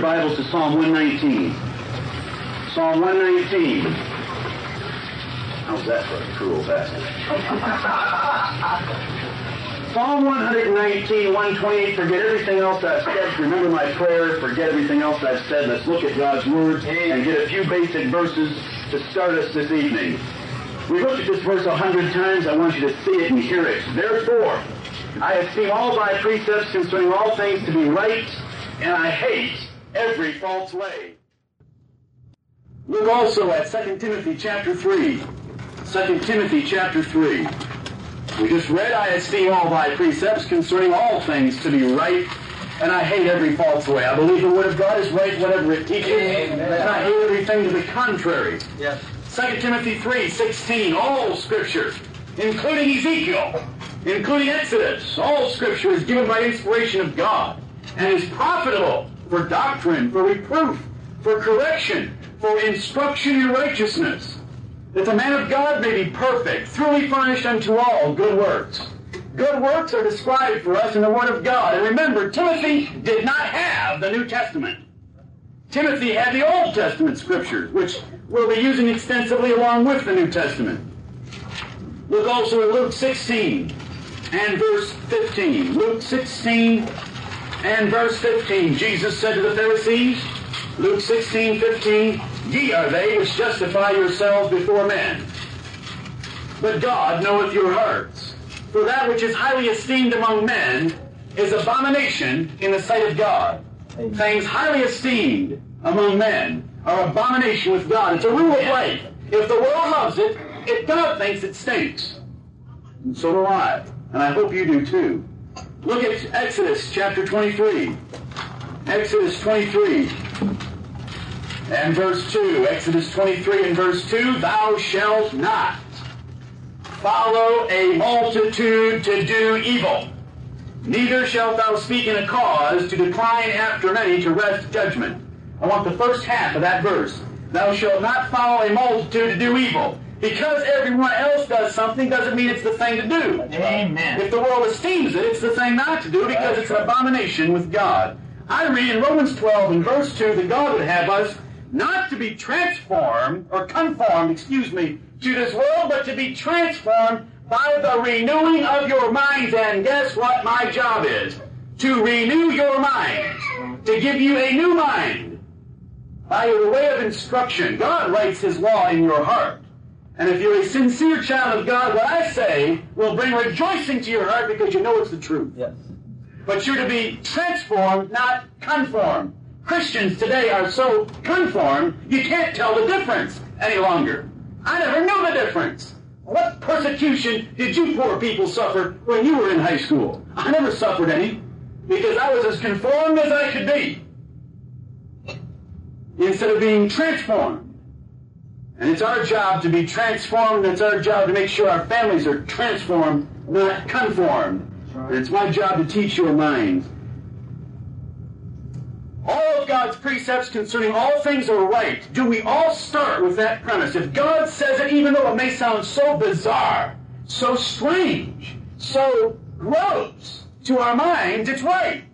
your Bibles to Psalm 119. Psalm 119. How's that for a cruel bastard? Psalm 119, 128, forget everything else I've said. Remember my prayer. Forget everything else I've said. Let's look at God's Word and get a few basic verses to start us this evening. We've looked at this verse a hundred times. I want you to see it and hear it. Therefore, I esteem all thy precepts concerning all things to be right, and I hate every false way. Look also at 2 Timothy chapter 3. 2 Timothy chapter 3. We just read, I esteem all thy precepts concerning all things to be right, and I hate every false way. I believe the Word of God is right, whatever it teaches, Amen. and I hate everything to the contrary. Yes. 2 Timothy 3, 16, all Scripture, including Ezekiel, including Exodus, all Scripture is given by inspiration of God, and is profitable for doctrine, for reproof, for correction, for instruction in righteousness that the man of God may be perfect, truly furnished unto all good works. Good works are described for us in the Word of God. And remember, Timothy did not have the New Testament. Timothy had the Old Testament scriptures, which we'll be using extensively along with the New Testament. Look also at Luke 16 and verse 15. Luke 16 and verse 15. Jesus said to the Pharisees, Luke 16, 15, Ye are they which justify yourselves before men. But God knoweth your hearts. For that which is highly esteemed among men is abomination in the sight of God. Amen. Things highly esteemed among men are abomination with God. It's a rule of life. If the world loves it, if God thinks it stinks. And so do I. And I hope you do too. Look at Exodus chapter 23. Exodus 23 and verse 2. Exodus 23 and verse 2. Thou shalt not follow a multitude to do evil. Neither shalt thou speak in a cause to decline after many to rest judgment. I want the first half of that verse. Thou shalt not follow a multitude to do evil. Because everyone else does something doesn't mean it's the thing to do. Amen. If the world esteems it, it's the thing not to do because it's an abomination with God. I read in Romans 12 and verse 2 that God would have us not to be transformed, or conformed, excuse me, to this world, but to be transformed by the renewing of your minds. And guess what my job is? To renew your minds. To give you a new mind. By the way of instruction. God writes His law in your heart. And if you're a sincere child of God, what I say will bring rejoicing to your heart because you know it's the truth. Yes. But you're to be transformed, not conformed. Christians today are so conformed, you can't tell the difference any longer. I never knew the difference. What persecution did you poor people suffer when you were in high school? I never suffered any because I was as conformed as I could be instead of being transformed. And it's our job to be transformed. It's our job to make sure our families are transformed, not conformed. And it's my job to teach your minds all of God's precepts concerning all things are right. Do we all start with that premise? If God says it, even though it may sound so bizarre, so strange, so gross to our minds, it's right.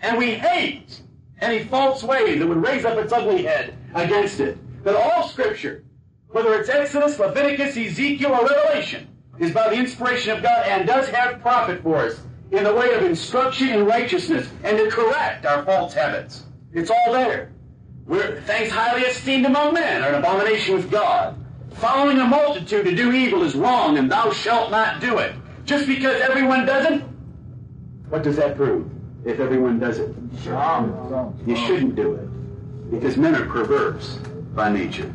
And we hate any false way that would raise up its ugly head against it. But all Scripture, whether it's Exodus, Leviticus, Ezekiel, or Revelation, is by the inspiration of God and does have profit for us in the way of instruction in righteousness and to correct our false habits. It's all there. We're, things highly esteemed among men are an abomination with God. Following a multitude to do evil is wrong, and thou shalt not do it. Just because everyone doesn't, what does that prove? If everyone does it, you shouldn't do it. Because men are perverse by nature.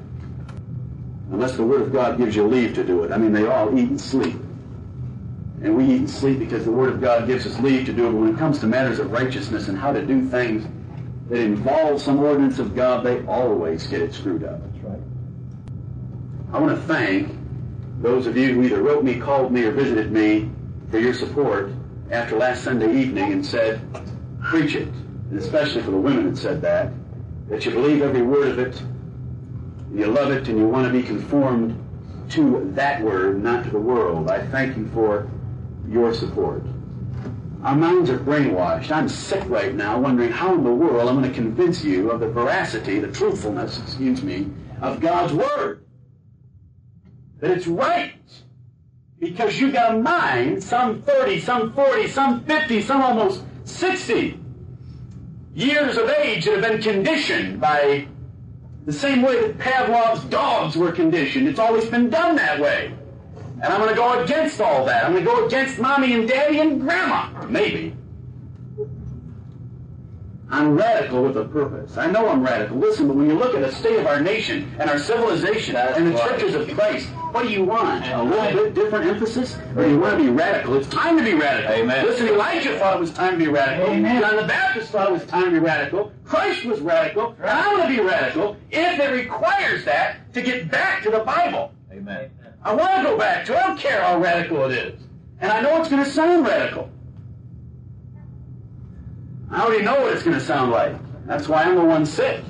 Unless the Word of God gives you leave to do it. I mean, they all eat and sleep. And we eat and sleep because the Word of God gives us leave to do it. But when it comes to matters of righteousness and how to do things that involve some ordinance of God, they always get it screwed up. That's right. I want to thank those of you who either wrote me, called me, or visited me for your support after last Sunday evening and said, preach it. And especially for the women that said that, that you believe every word of it, you love it, and you want to be conformed to that word, not to the world. I thank you for your support. Our minds are brainwashed. I'm sick right now wondering how in the world I'm going to convince you of the veracity, the truthfulness, excuse me, of God's Word. That it's right. Because you've got a mind, some 30, some 40, some 50, some almost 60 years of age that have been conditioned by the same way that Pavlov's dogs were conditioned. It's always been done that way. And I'm going to go against all that. I'm going to go against mommy and daddy and grandma. Maybe. I'm radical with a purpose. I know I'm radical. Listen, but when you look at the state of our nation and our civilization and the churches of Christ, what do you want? A little bit different emphasis? Or you want to be radical? It's time to be radical. Amen. Listen, Elijah thought it was time to be radical. Amen. John the Baptist thought it was time to be radical. Christ was radical. And I want to be radical if it requires that to get back to the Bible. Amen. I want to go back to it. I don't care how radical it is. And I know it's going to sound radical. I already know what it's going to sound like. That's why I'm the one sick.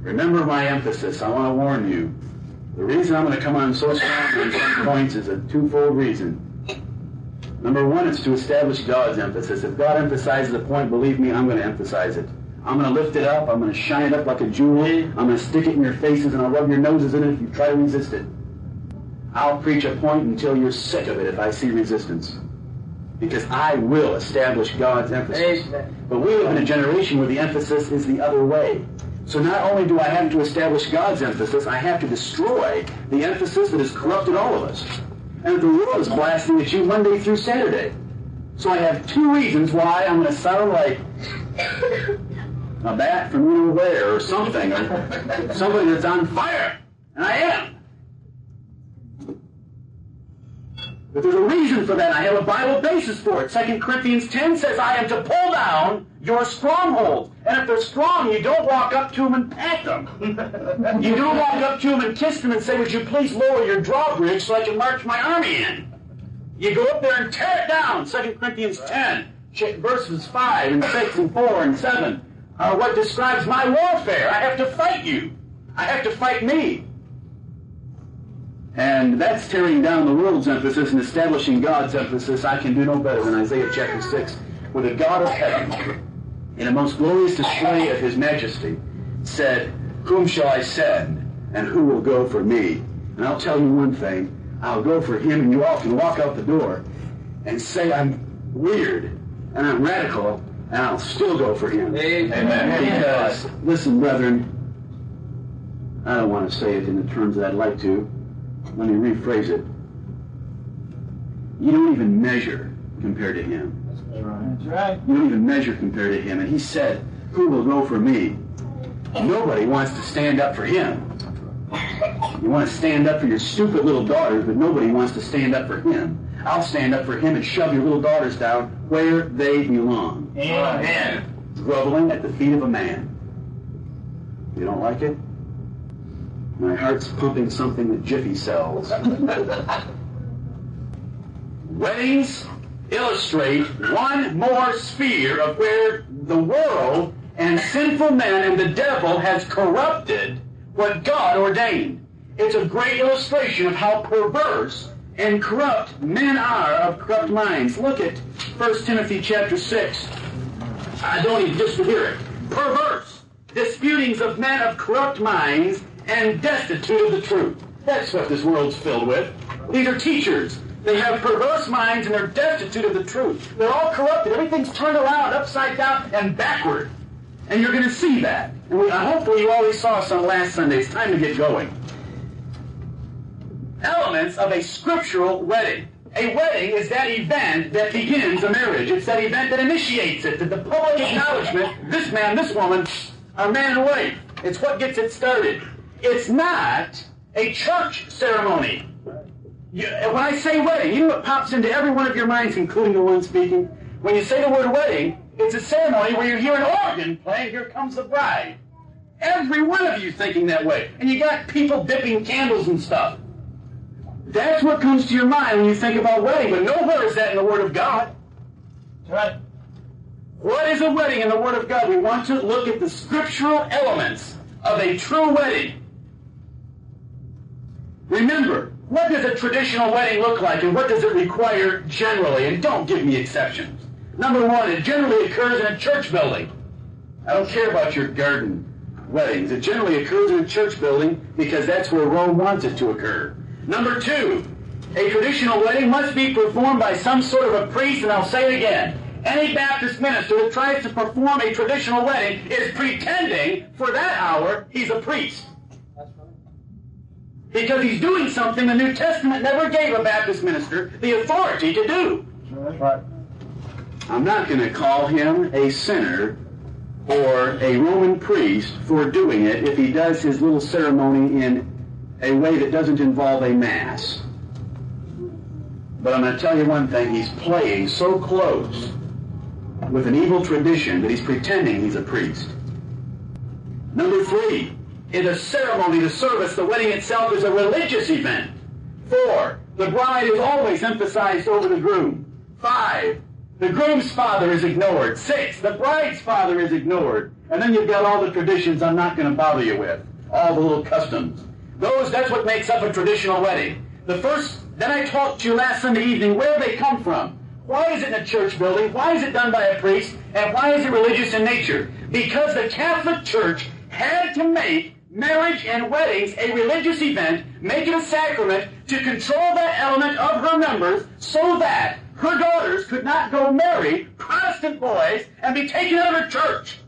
Remember my emphasis. I want to warn you. The reason I'm going to come on so strong on some points is a twofold reason. Number one, it's to establish God's emphasis. If God emphasizes a point, believe me, I'm going to emphasize it. I'm going to lift it up. I'm going to shine it up like a jewel. I'm going to stick it in your faces and I'll rub your noses in it if you try to resist it. I'll preach a point until you're sick of it if I see resistance. Because I will establish God's emphasis. Amen. But we live in a generation where the emphasis is the other way. So not only do I have to establish God's emphasis, I have to destroy the emphasis that has corrupted all of us. And the world is blasting at you Monday through Saturday. So I have two reasons why I'm going to sound like a bat from you know where or something, or somebody that's on fire. And I am. But there's a reason for that. I have a Bible basis for it. 2 Corinthians 10 says, I am to pull down your strongholds. And if they're strong, you don't walk up to them and pat them. you don't walk up to them and kiss them and say, would you please lower your drawbridge so I can march my army in? You go up there and tear it down. 2 Corinthians 10, verses 5 and 6 and 4 and 7 are what describes my warfare. I have to fight you. I have to fight me. And that's tearing down the world's emphasis and establishing God's emphasis. I can do no better than Isaiah chapter 6, where the God of heaven, in a most glorious display of his majesty, said, Whom shall I send, and who will go for me? And I'll tell you one thing. I'll go for him, and you all can walk out the door and say I'm weird and I'm radical, and I'll still go for him. Amen. Because, listen, brethren, I don't want to say it in the terms that I'd like to. Let me rephrase it. You don't even measure compared to him. That's right. That's right. You don't even measure compared to him. And he said, Who will go for me? Nobody wants to stand up for him. You want to stand up for your stupid little daughters, but nobody wants to stand up for him. I'll stand up for him and shove your little daughters down where they belong. Amen. Groveling at the feet of a man. You don't like it? My heart's pumping something that Jiffy sells. Weddings illustrate one more sphere of where the world and sinful men and the devil has corrupted what God ordained. It's a great illustration of how perverse and corrupt men are of corrupt minds. Look at 1 Timothy chapter 6. I don't even just hear it. Perverse disputings of men of corrupt minds and destitute of the truth. That's what this world's filled with. These are teachers. They have perverse minds and they're destitute of the truth. They're all corrupted. Everything's turned around, upside down, and backward. And you're going to see that. And we, hopefully you already saw some last Sunday. It's time to get going. Elements of a scriptural wedding. A wedding is that event that begins a marriage. It's that event that initiates it, that the public acknowledgement, this man, this woman, are man and wife. It's what gets it started. It's not a church ceremony. You, when I say wedding, you know what pops into every one of your minds, including the one speaking? When you say the word wedding, it's a ceremony where you hear an organ playing, here comes the bride. Every one of you thinking that way. And you got people dipping candles and stuff. That's what comes to your mind when you think about wedding, but nowhere is that in the Word of God. Right. What is a wedding in the Word of God? We want to look at the scriptural elements of a true wedding. Remember, What does a traditional wedding look like and what does it require generally? And don't give me exceptions. Number one, it generally occurs in a church building. I don't care about your garden weddings. It generally occurs in a church building because that's where Rome wants it to occur. Number two, a traditional wedding must be performed by some sort of a priest, and I'll say it again. Any Baptist minister that tries to perform a traditional wedding is pretending for that hour he's a priest. Because he's doing something the New Testament never gave a Baptist minister the authority to do. That's right. I'm not going to call him a sinner or a Roman priest for doing it if he does his little ceremony in a way that doesn't involve a mass. But I'm going to tell you one thing, he's playing so close with an evil tradition that he's pretending he's a priest. Number three, in the ceremony, the service, the wedding itself is a religious event. Four, the bride is always emphasized over the groom. Five, the groom's father is ignored. Six, the bride's father is ignored. And then you've got all the traditions I'm not going to bother you with. All the little customs. Those, that's what makes up a traditional wedding. The first, then I talked to you last Sunday evening where they come from. Why is it in a church building? Why is it done by a priest? And why is it religious in nature? Because the Catholic Church had to make marriage and weddings a religious event, make it a sacrament to control that element of her members so that her daughters could not go marry Protestant boys and be taken out of her church.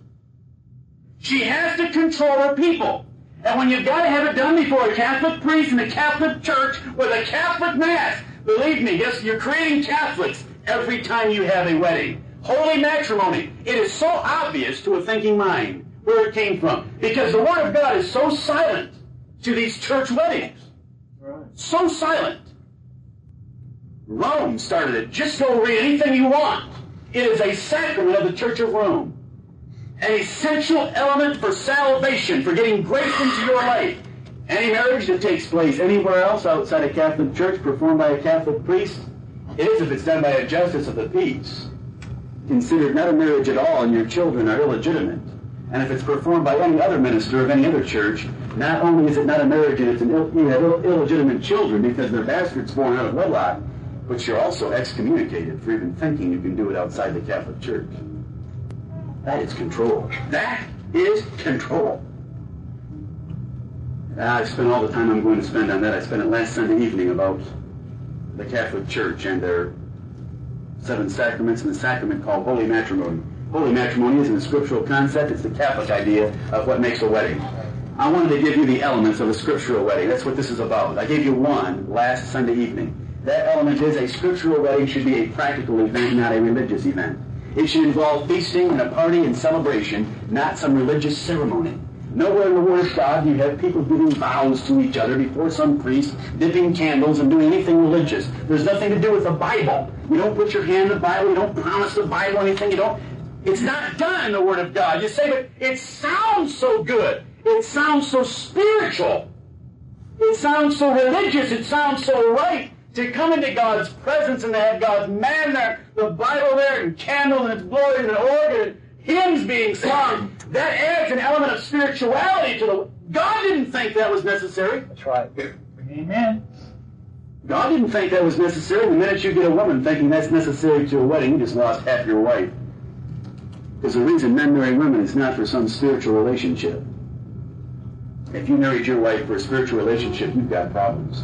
She has to control her people. And when you've got to have it done before a Catholic priest in a Catholic church with a Catholic mass, believe me, yes, you're creating Catholics every time you have a wedding. Holy matrimony. It is so obvious to a thinking mind where it came from. Because the Word of God is so silent to these church weddings. Right. So silent. Rome started it. Just go read anything you want. It is a sacrament of the Church of Rome. An essential element for salvation, for getting grace into your life. Any marriage that takes place anywhere else outside a Catholic church performed by a Catholic priest, is, if it's done by a justice of the peace. Considered not a marriage at all, and your children are illegitimate. And if it's performed by any other minister of any other church, not only is it not a marriage and it's an Ill, you illegitimate children because they're bastards born out of wedlock, but you're also excommunicated for even thinking you can do it outside the Catholic Church. That is control. That is control. Ah, I spent all the time I'm going to spend on that. I spent it last Sunday evening about the Catholic Church and their seven sacraments and the sacrament called holy matrimony. Holy matrimony isn't a scriptural concept, it's the Catholic idea of what makes a wedding. I wanted to give you the elements of a scriptural wedding. That's what this is about. I gave you one last Sunday evening. That element is a scriptural wedding should be a practical event, not a religious event. It should involve feasting and a party and celebration, not some religious ceremony. Nowhere in the Word of God do you have people giving vows to each other before some priest, dipping candles and doing anything religious. There's nothing to do with the Bible. You don't put your hand in the Bible. You don't promise the Bible anything. You don't. It's not done in the Word of God. You say, but it sounds so good. It sounds so spiritual. It sounds so religious. It sounds so right to come into God's presence and to have God's man there, the Bible there, and candles and its glory and an organ and hymns being sung. That adds an element of spirituality to the. God didn't think that was necessary. That's right. Amen. God didn't think that was necessary. The minute you get a woman thinking that's necessary to a wedding, you just lost half your wife. Because the reason men marry women is not for some spiritual relationship. If you married your wife for a spiritual relationship, you've got problems.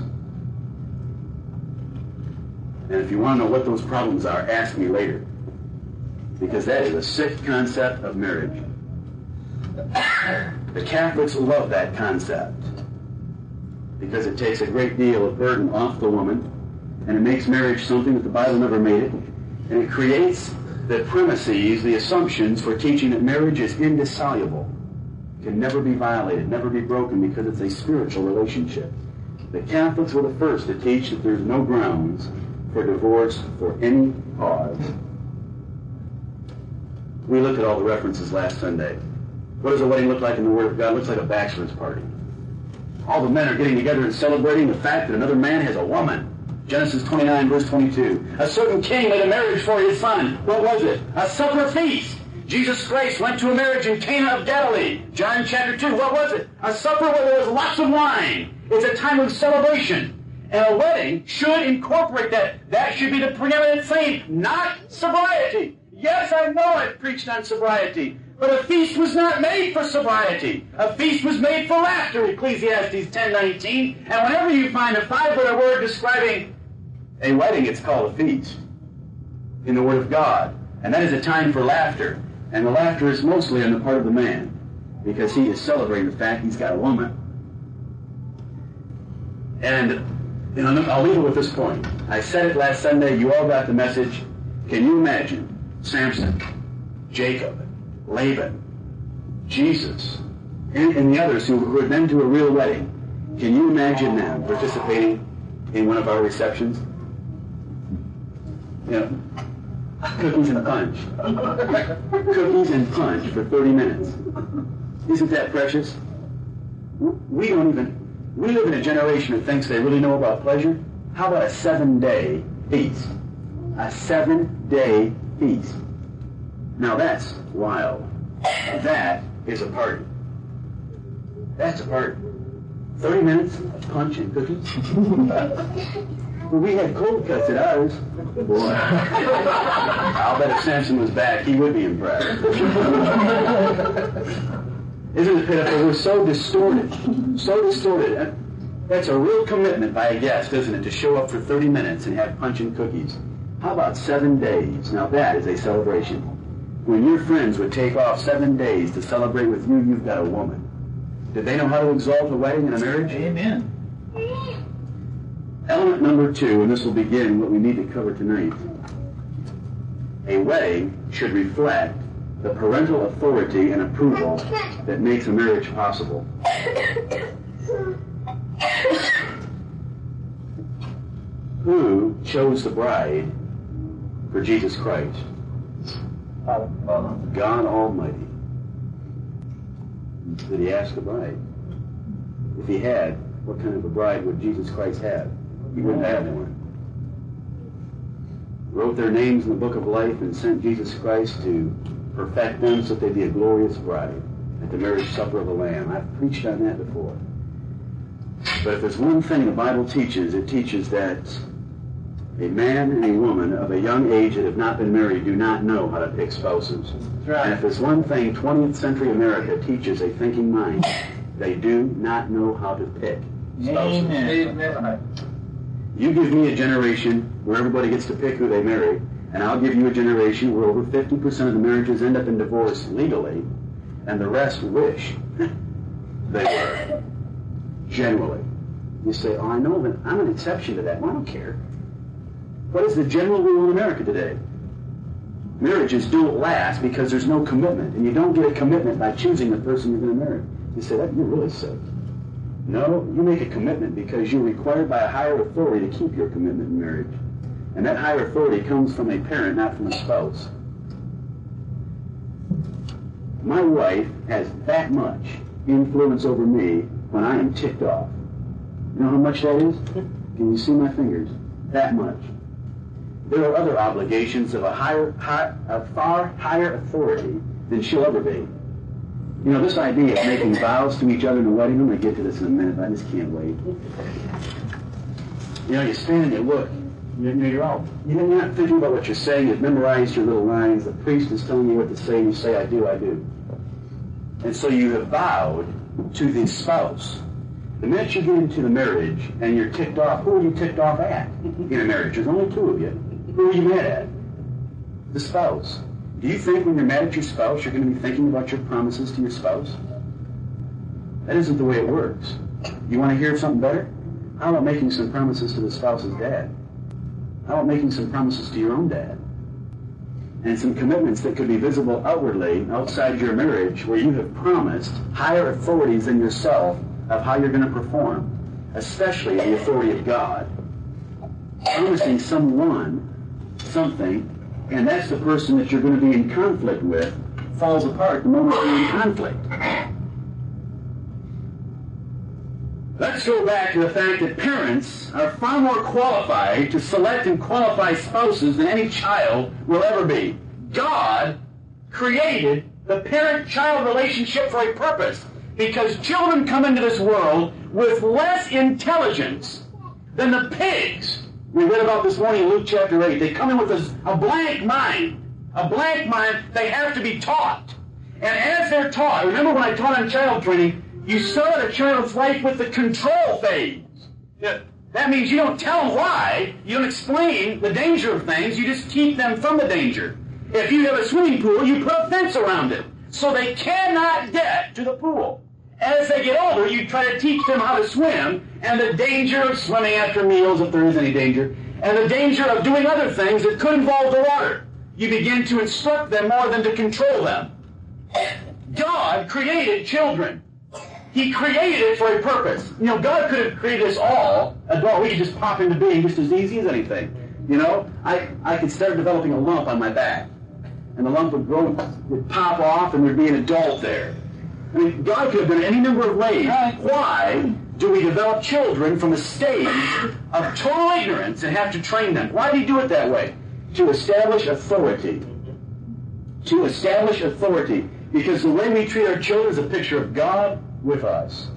And if you want to know what those problems are, ask me later. Because that is a sick concept of marriage. The Catholics love that concept because it takes a great deal of burden off the woman and it makes marriage something that the Bible never made it. And it creates the premises, the assumptions for teaching that marriage is indissoluble, can never be violated, never be broken because it's a spiritual relationship. The Catholics were the first to teach that there's no grounds for divorce for any cause. We looked at all the references last Sunday. What does a wedding look like in the Word of God? It looks like a bachelor's party. All the men are getting together and celebrating the fact that another man has a woman. Genesis 29, verse 22. A certain king made a marriage for his son. What was it? A supper feast. Jesus Christ went to a marriage in Cana of Galilee. John chapter 2. What was it? A supper where there was lots of wine. It's a time of celebration. And a wedding should incorporate that. That should be the preeminent theme, not sobriety. Yes, I know I've preached on sobriety, but a feast was not made for sobriety. A feast was made for laughter, Ecclesiastes 10.19. And whenever you find a five-letter word describing a wedding, it's called a feast in the Word of God. And that is a time for laughter. And the laughter is mostly on the part of the man, because he is celebrating the fact he's got a woman. And you know, I'll leave it with this point. I said it last Sunday. You all got the message. Can you imagine Samson, Jacob, Laban, Jesus, and, and the others who, who had been to a real wedding? Can you imagine them participating in one of our receptions? Know, cookies and punch. cookies and punch for 30 minutes. Isn't that precious? We don't even, we live in a generation that thinks they really know about pleasure. How about a seven day feast? A seven day feast. Now that's wild. That is a party. That's a party. 30 minutes of punch and cookies. well, we had cold cuts at ours. Boy, I'll bet if Samson was back, he would be impressed. Isn't it pitiful? We're so distorted. So distorted. That's a real commitment by a guest, isn't it, to show up for 30 minutes and have punch and cookies. How about seven days? Now that is a celebration. When your friends would take off seven days to celebrate with you, you've got a woman. Did they know how to exalt a wedding and a marriage? Amen. Element number two, and this will begin what we need to cover tonight. A wedding should reflect the parental authority and approval that makes a marriage possible. Who chose the bride for Jesus Christ? God Almighty. Did he ask the bride? If he had, what kind of a bride would Jesus Christ have? He wouldn't have one. Wrote their names in the book of life and sent Jesus Christ to perfect them so that they'd be a glorious bride at the marriage supper of the Lamb. I've preached on that before. But if there's one thing the Bible teaches, it teaches that a man and a woman of a young age that have not been married do not know how to pick spouses. right. And if there's one thing 20th century America teaches a thinking mind, they do not know how to pick spouses. Amen. You give me a generation where everybody gets to pick who they marry, and I'll give you a generation where over 50% of the marriages end up in divorce legally, and the rest wish they were. Generally. You say, oh, I know, but I'm an exception to that. Well, I don't care. What is the general rule in America today? Marriages don't last because there's no commitment, and you don't get a commitment by choosing the person you're going to marry. You say, that you're really sick. No, you make a commitment because you're required by a higher authority to keep your commitment in marriage. And that higher authority comes from a parent, not from a spouse. My wife has that much influence over me when I am ticked off. You know how much that is? Can you see my fingers? That much. There are other obligations of a higher, high, a far higher authority than she'll ever be. You know, this idea of making vows to each other in a wedding, I'm going to get to this in a minute, but I just can't wait. You know, you stand and you look. You know, you're all, you're not thinking about what you're saying. You've memorized your little lines. The priest is telling you what to say, and you say, I do, I do. And so you have vowed to the spouse. The minute you get into the marriage and you're ticked off, who are you ticked off at in a marriage? There's only two of you. Who are you mad at? The spouse. Do you think when you're mad at your spouse, you're going to be thinking about your promises to your spouse? That isn't the way it works. You want to hear something better? How about making some promises to the spouse's dad? How about making some promises to your own dad? And some commitments that could be visible outwardly outside your marriage where you have promised higher authorities than yourself of how you're going to perform, especially the authority of God. Promising someone something, and that's the person that you're going to be in conflict with, falls apart the moment you're in conflict. Let's go back to the fact that parents are far more qualified to select and qualify spouses than any child will ever be. God created the parent-child relationship for a purpose because children come into this world with less intelligence than the pigs we read about this morning in Luke chapter 8. They come in with a, a blank mind. A blank mind, they have to be taught. And as they're taught, remember when I taught on child training, you start a child's life with the control phase. That means you don't tell them why, you don't explain the danger of things, you just keep them from the danger. If you have a swimming pool, you put a fence around it so they cannot get to the pool. As they get older, you try to teach them how to swim and the danger of swimming after meals, if there is any danger, and the danger of doing other things that could involve the water. You begin to instruct them more than to control them. God created children. He created it for a purpose. You know, God could have created us all. Well, we could just pop into being just as easy as anything. You know, I, I could start developing a lump on my back. And the lump would grow, would pop off, and there'd be an adult there. Mean, God could have done it any number of ways. Why do we develop children from a stage of total ignorance and have to train them? Why do you do it that way? To establish authority. To establish authority. Because the way we treat our children is a picture of God with us.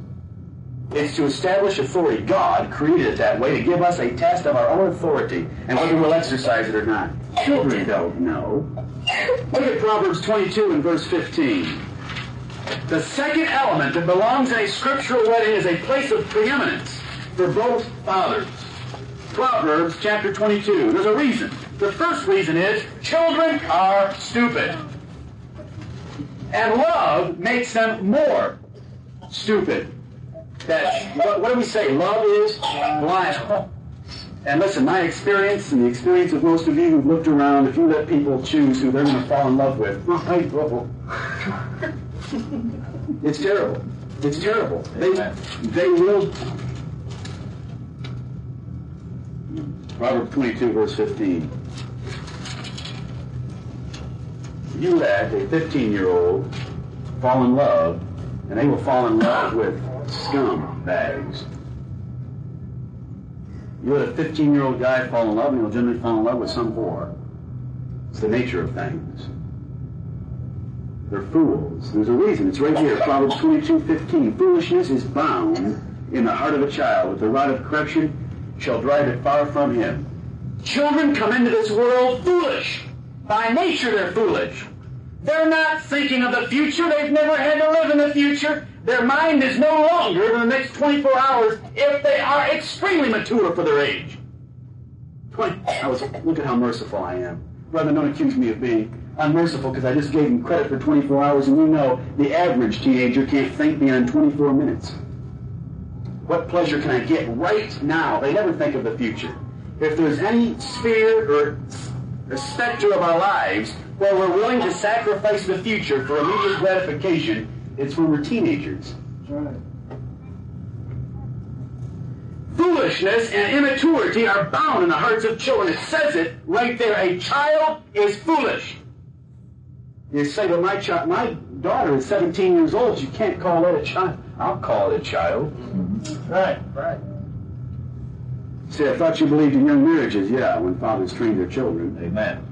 It's to establish authority. God created it that way to give us a test of our own authority and whether we'll exercise it or not. Children don't know. Look at Proverbs 22 and verse 15. The second element that belongs in a scriptural wedding is a place of preeminence for both fathers. Proverbs chapter 22. There's a reason. The first reason is children are stupid. And love makes them more stupid. That's, what, what do we say? Love is blind. And listen, my experience and the experience of most of you who've looked around, if you let people choose who they're going to fall in love with, it's terrible. It's terrible. They, they will. Proverbs 22, verse 15. You let a 15 year old fall in love, and they will fall in love with scum bags. You let a 15 year old guy fall in love, and he'll generally fall in love with some whore. It's the nature of things. They're fools. There's a reason. It's right here. Proverbs 22, 15. Foolishness is bound in the heart of a child. With the rod of correction shall drive it far from him. Children come into this world foolish. By nature, they're foolish. They're not thinking of the future. They've never had to live in the future. Their mind is no longer in the next 24 hours if they are extremely mature for their age. 20, I was, look at how merciful I am. Brother, don't accuse me of being unmerciful because I just gave him credit for 24 hours, and you know the average teenager can't think beyond 24 minutes. What pleasure can I get right now? They never think of the future. If there's any sphere or, or specter of our lives where we're willing to sacrifice the future for immediate gratification, it's when we're teenagers. Right. Foolishness and immaturity are bound in the hearts of children. It says it right there. A child is foolish. You say, well, my child, my daughter is 17 years old. You can't call that a child. I'll call it a child. Mm-hmm. Right, right. See, I thought you believed in young marriages. Yeah, when fathers train their children. Amen.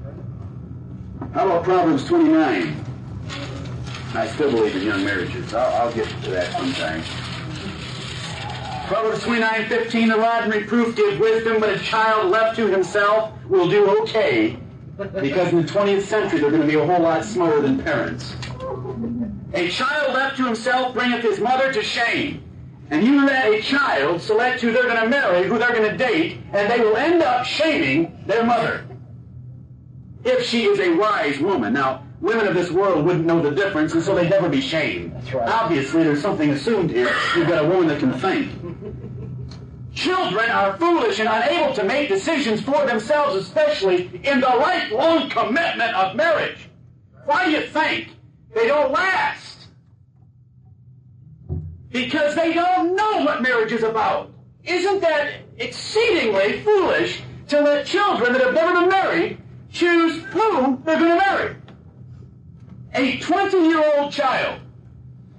How about Proverbs 29? I still believe in young marriages. I'll, I'll get to that sometime. Proverbs 29, 15, the rod and reproof give wisdom, but a child left to himself will do okay because in the 20th century, they're going to be a whole lot smarter than parents. A child left to himself bringeth his mother to shame. And you let a child select who they're going to marry, who they're going to date, and they will end up shaming their mother. If she is a wise woman. Now, women of this world wouldn't know the difference, and so they'd never be shamed. That's right. Obviously, there's something assumed here. You've got a woman that can think. Children are foolish and unable to make decisions for themselves, especially in the lifelong commitment of marriage. Why do you think they don't last? Because they don't know what marriage is about. Isn't that exceedingly foolish to let children that have never been married choose who they're going to marry? A 20-year-old child,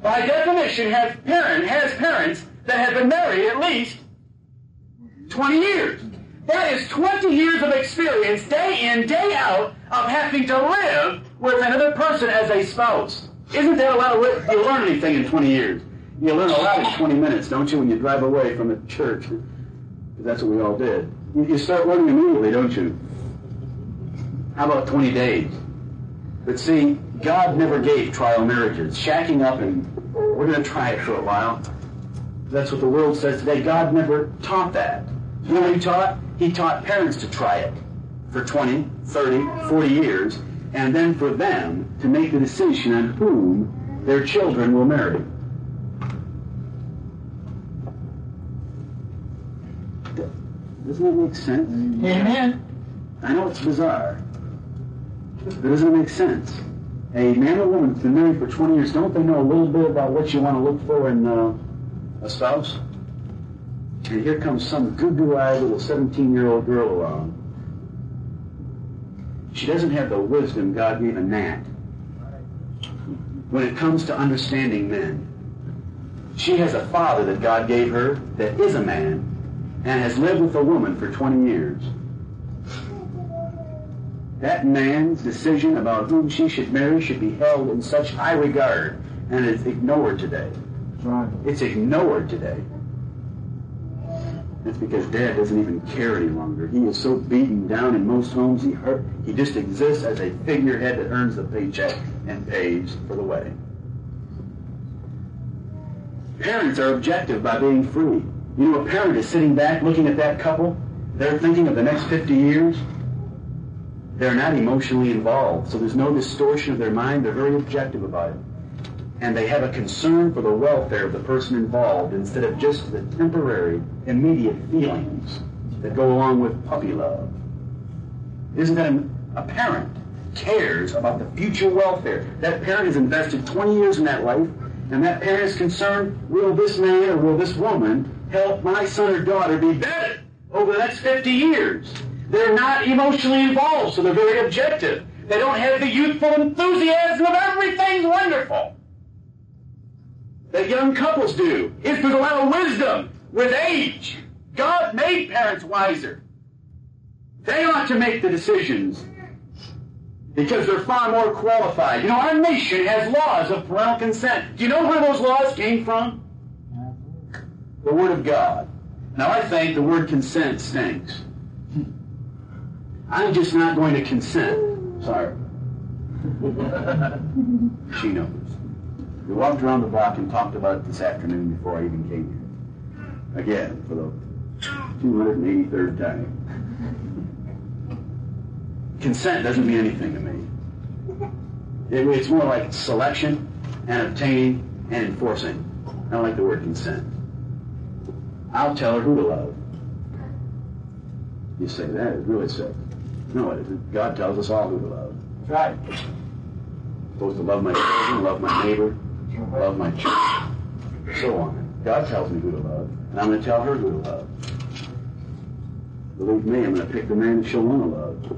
by definition, has, parent, has parents that have been married at least 20 years. That is 20 years of experience, day in, day out, of having to live with another person as a spouse. Isn't that a lot of work? You learn anything in 20 years? You learn a lot in 20 minutes, don't you, when you drive away from a church? That's what we all did. You start learning immediately, don't you? How about 20 days? But see, God never gave trial marriages. Shacking up and we're going to try it for a while. That's what the world says today. God never taught that. You know what he taught? He taught parents to try it for 20, 30, 40 years, and then for them to make the decision on whom their children will marry. Doesn't that make sense? Amen. I know it's bizarre, but doesn't it make sense? A man or woman who's been married for 20 years, don't they know a little bit about what you want to look for in uh, a spouse? And here comes some goo-goo-eyed little 17-year-old girl along. She doesn't have the wisdom God gave a gnat when it comes to understanding men. She has a father that God gave her that is a man and has lived with a woman for 20 years. That man's decision about whom she should marry should be held in such high regard, and it's ignored today. Right. It's ignored today. It's because dad doesn't even care any longer. He is so beaten down in most homes, he hurt, he just exists as a figurehead that earns the paycheck and pays for the wedding. Parents are objective by being free. You know, a parent is sitting back looking at that couple. They're thinking of the next 50 years. They're not emotionally involved, so there's no distortion of their mind. They're very objective about it. And they have a concern for the welfare of the person involved instead of just the temporary, immediate feelings that go along with puppy love. Isn't that a, a parent cares about the future welfare? That parent has invested 20 years in that life, and that parent is concerned, will this man or will this woman help my son or daughter be better over the next 50 years? They're not emotionally involved, so they're very objective. They don't have the youthful enthusiasm of everything's wonderful that young couples do. is there's a lot of wisdom with age. God made parents wiser. They ought to make the decisions because they're far more qualified. You know, our nation has laws of parental consent. Do you know where those laws came from? The Word of God. Now, I think the word consent stinks. I'm just not going to consent. Sorry. she knows. We walked around the block and talked about it this afternoon before I even came here. Again, for the 283rd time. Consent doesn't mean anything to me. It, it's more like selection and obtaining and enforcing. I don't like the word consent. I'll tell her who to love. You say that is really sick. No, it isn't. God tells us all who to love. That's right. I'm supposed to love my children, love my neighbor, love my church, so on. God tells me who to love, and I'm going to tell her who to love. Believe me, I'm going to pick the man that she'll want to love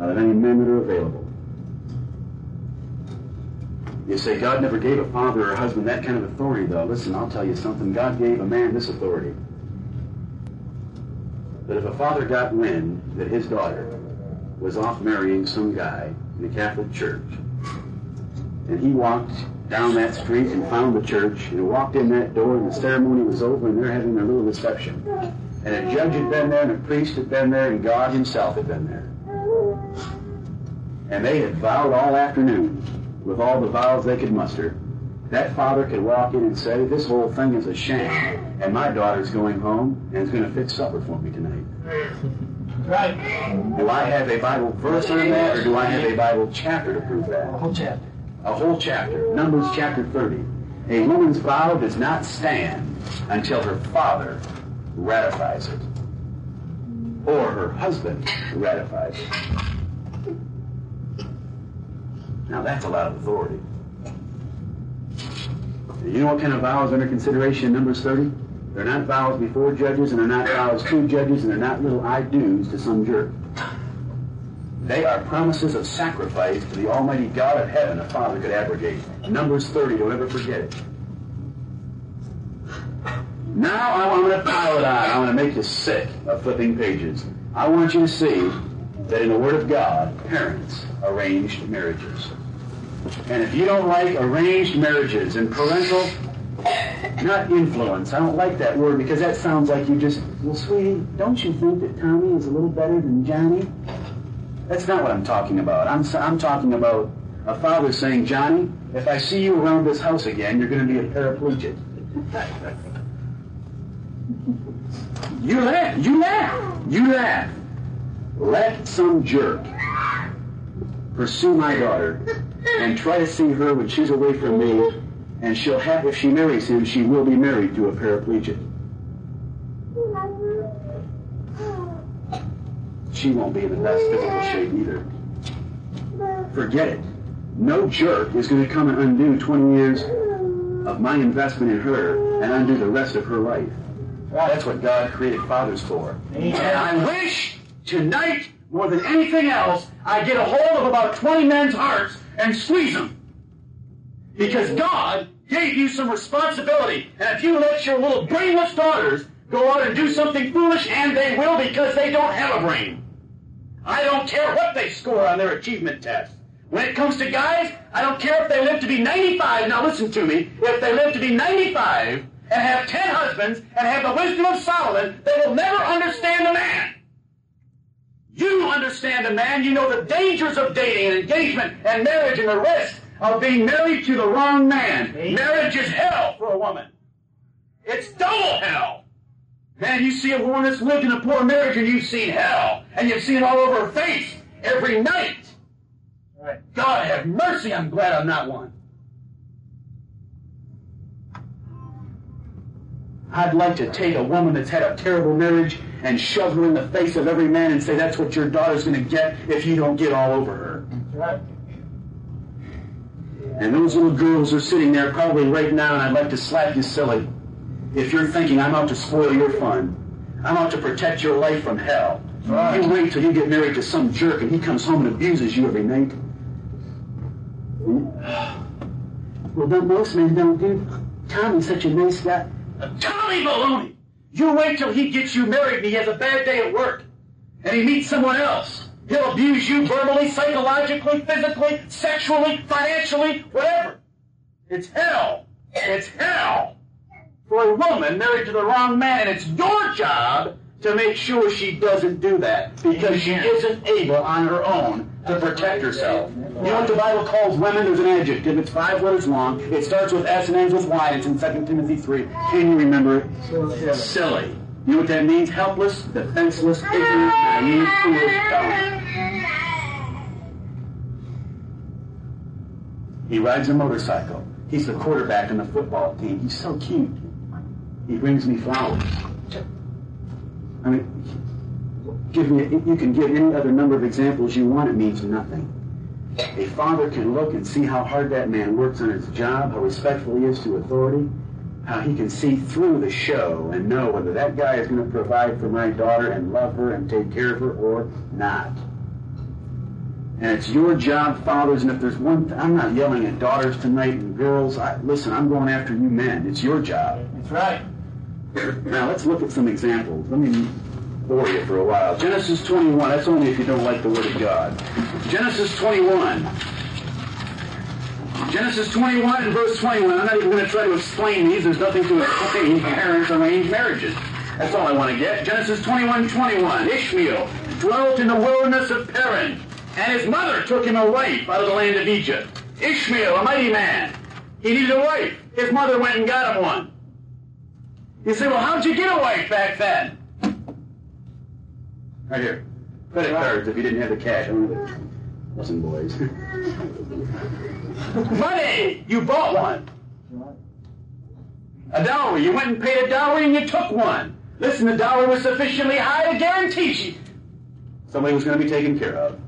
out of any men that are available. You say God never gave a father or a husband that kind of authority, though. Listen, I'll tell you something. God gave a man this authority. That if a father got wind that his daughter was off marrying some guy in the Catholic Church, and he walked down that street and found the church and walked in that door and the ceremony was over and they're having their little reception. And a judge had been there and a priest had been there and God himself had been there. And they had vowed all afternoon with all the vows they could muster. That father could walk in and say, this whole thing is a sham and my daughter's going home and is going to fix supper for me tonight. Right. Do I have a Bible verse on that or do I have a Bible chapter to prove that? A Whole chapter. A whole chapter, Numbers chapter 30. A woman's vow does not stand until her father ratifies it, or her husband ratifies it. Now that's a lot of authority. You know what kind of vows under consideration in Numbers 30? They're not vows before judges, and they're not vows to judges, and they're not little I do's to some jerk. They are promises of sacrifice to the Almighty God of heaven a father could abrogate. Numbers 30, don't ever forget it. Now I want to pile it on. I want to make you sick of flipping pages. I want you to see that in the Word of God, parents arranged marriages. And if you don't like arranged marriages and parental Not influence. I don't like that word because that sounds like you just, well, sweetie, don't you think that Tommy is a little better than Johnny? That's not what I'm talking about. I'm, I'm talking about a father saying, Johnny, if I see you around this house again, you're going to be a paraplegic. you laugh. You laugh. You laugh. Let some jerk pursue my daughter and try to see her when she's away from me, and she'll have, if she marries him, she will be married to a paraplegic. She won't be in the best physical shape either. Forget it. No jerk is going to come and undo 20 years of my investment in her and undo the rest of her life. That's what God created fathers for. And I wish tonight, more than anything else, I get a hold of about 20 men's hearts and squeeze them. Because God gave you some responsibility. And if you let your little brainless daughters go out and do something foolish, and they will because they don't have a brain. I don't care what they score on their achievement test. When it comes to guys, I don't care if they live to be 95. Now listen to me. If they live to be 95 and have 10 husbands and have the wisdom of Solomon, they will never understand a man. You understand a man. You know the dangers of dating and engagement and marriage and the risk of being married to the wrong man. Marriage is hell for a woman. It's double hell. Man, you see a woman that's lived in a poor marriage and you've seen hell. And you've seen it all over her face every night. Right. God have mercy, I'm glad I'm not one. I'd like to take a woman that's had a terrible marriage and shove her in the face of every man and say, that's what your daughter's going to get if you don't get all over her. Right. And those little girls are sitting there probably right now, and I'd like to slap you silly. If you're thinking, I'm out to spoil your fun, I'm out to protect your life from hell. Right. You wait till you get married to some jerk and he comes home and abuses you every night. Hmm? Well, don't most men don't do. Tommy's such a nice guy. Tommy Baloney! You wait till he gets you married and he has a bad day at work. And he meets someone else. He'll abuse you verbally, psychologically, physically, sexually, financially, whatever. It's hell. It's hell for a woman married to the wrong man, and it's your job to make sure she doesn't do that because she isn't able on her own to protect herself. You know what the Bible calls women? There's an adjective. It's five letters long. It starts with S and ends with Y. It's in 2 Timothy 3. Can you remember it? Silly. You know what that means? Helpless, defenseless, ignorant, naive, foolish, dumb. He rides a motorcycle. He's the quarterback in the football team. He's so cute. He brings me flowers. I mean, give me, you can give any other number of examples you want, it means nothing. A father can look and see how hard that man works on his job, how respectful he is to authority, how he can see through the show and know whether that guy is going to provide for my daughter and love her and take care of her or not. And it's your job, fathers, and if there's one, th- I'm not yelling at daughters tonight and girls. I, listen, I'm going after you men. It's your job. That's right. Now let's look at some examples. Let me bore you for a while. Genesis 21. That's only if you don't like the Word of God. Genesis 21. Genesis 21 and verse 21. I'm not even going to try to explain these. There's nothing to explain parents arranged marriages. That's all I want to get. Genesis 21, 21. Ishmael dwelt in the wilderness of Paran, and his mother took him a wife out of the land of Egypt. Ishmael, a mighty man. He needed a wife. His mother went and got him one. You say, well, how'd you get a wife back then? Right here. Credit cards if you didn't have the cash. Listen, boys. Money! You bought one. A dowry. You went and paid a dowry and you took one. Listen, the dowry was sufficiently high to guarantee she, somebody was going to be taken care of.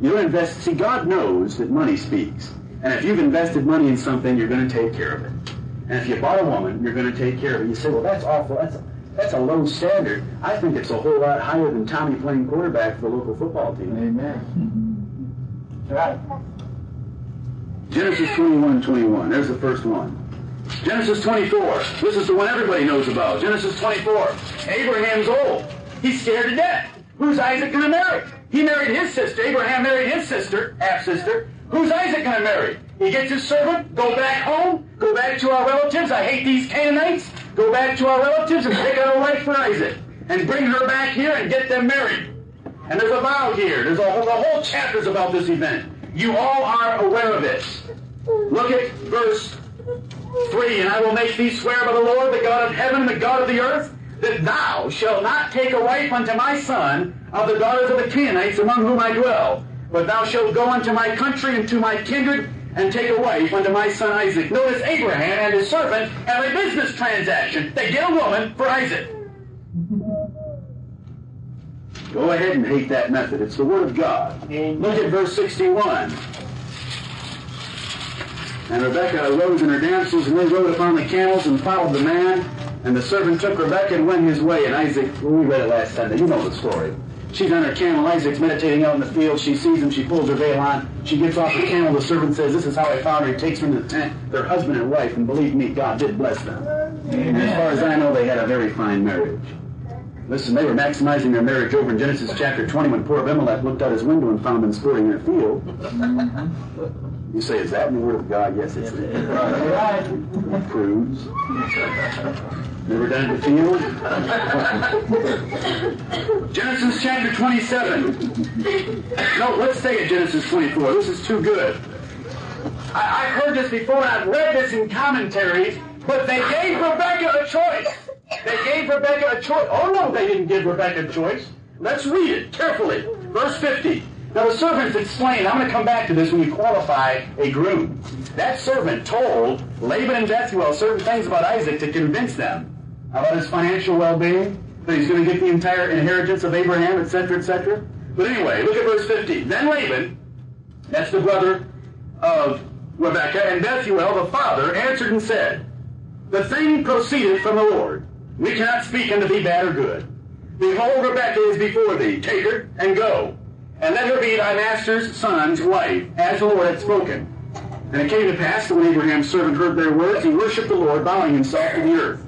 You don't invest. See, God knows that money speaks. And if you've invested money in something, you're going to take care of it. And if you bought a woman, you're going to take care of her. You say, well, that's awful. That's a, that's a low standard. I think it's a whole lot higher than Tommy playing quarterback for the local football team. Amen. Right. Genesis 21, 21. There's the first one. Genesis 24. This is the one everybody knows about. Genesis 24. Abraham's old. He's scared to death. Who's Isaac going to marry? He married his sister. Abraham married his sister, half sister. Who's Isaac going to marry? He gets his servant, go back home, go back to our relatives. I hate these Canaanites. Go back to our relatives and pick out a wife for Isaac. And bring her back here and get them married. And there's a vow here. There's a whole, the whole chapter's about this event. You all are aware of this. Look at verse 3. And I will make thee swear by the Lord, the God of heaven and the God of the earth, that thou shalt not take a wife unto my son of the daughters of the Canaanites among whom I dwell, but thou shalt go unto my country and to my kindred, and take a wife unto my son Isaac. Notice Abraham and his servant have a business transaction. They get a woman for Isaac. Go ahead and hate that method. It's the Word of God. Look at verse 61. And Rebekah arose and her damsels, and they rode upon the camels and followed the man. And the servant took Rebekah and went his way. And Isaac, well, we read it last Sunday. You know the story. She's on her camel. Isaac's meditating out in the field. She sees him. She pulls her veil on. She gets off the camel. The servant says, This is how I found her. He takes her into the tent. Their husband and wife. And believe me, God did bless them. And as far as I know, they had a very fine marriage. Listen, they were maximizing their marriage over in Genesis chapter 20 when poor Abimelech looked out his window and found them sporting in a field. You say, is that in the Word of God? Yes, it's. Right. Prudes. Never done the field? Genesis chapter 27. No, let's stay at Genesis 24. This is too good. I, have heard this before, and I've read this in commentaries, but they gave Rebecca a choice. They gave Rebecca a choice. Oh, no, they didn't give Rebecca a choice. Let's read it carefully. Verse 50. Now, the servants explained, I'm going to come back to this when you qualify a groom. That servant told Laban and Bethuel certain things about Isaac to convince them about his financial well-being, that he's going to get the entire inheritance of Abraham, etc., etc. But anyway, look at verse 50. Then Laban, that's the brother of Rebekah, and Bethuel, the father, answered and said, The thing proceeded from the Lord. We cannot speak unto thee bad or good. Behold, Rebekah is before thee. Take her and go. And let her be thy master's son's wife, as the Lord had spoken. And it came to pass that when Abraham's servant heard their words, he worshipped the Lord, bowing himself to the earth.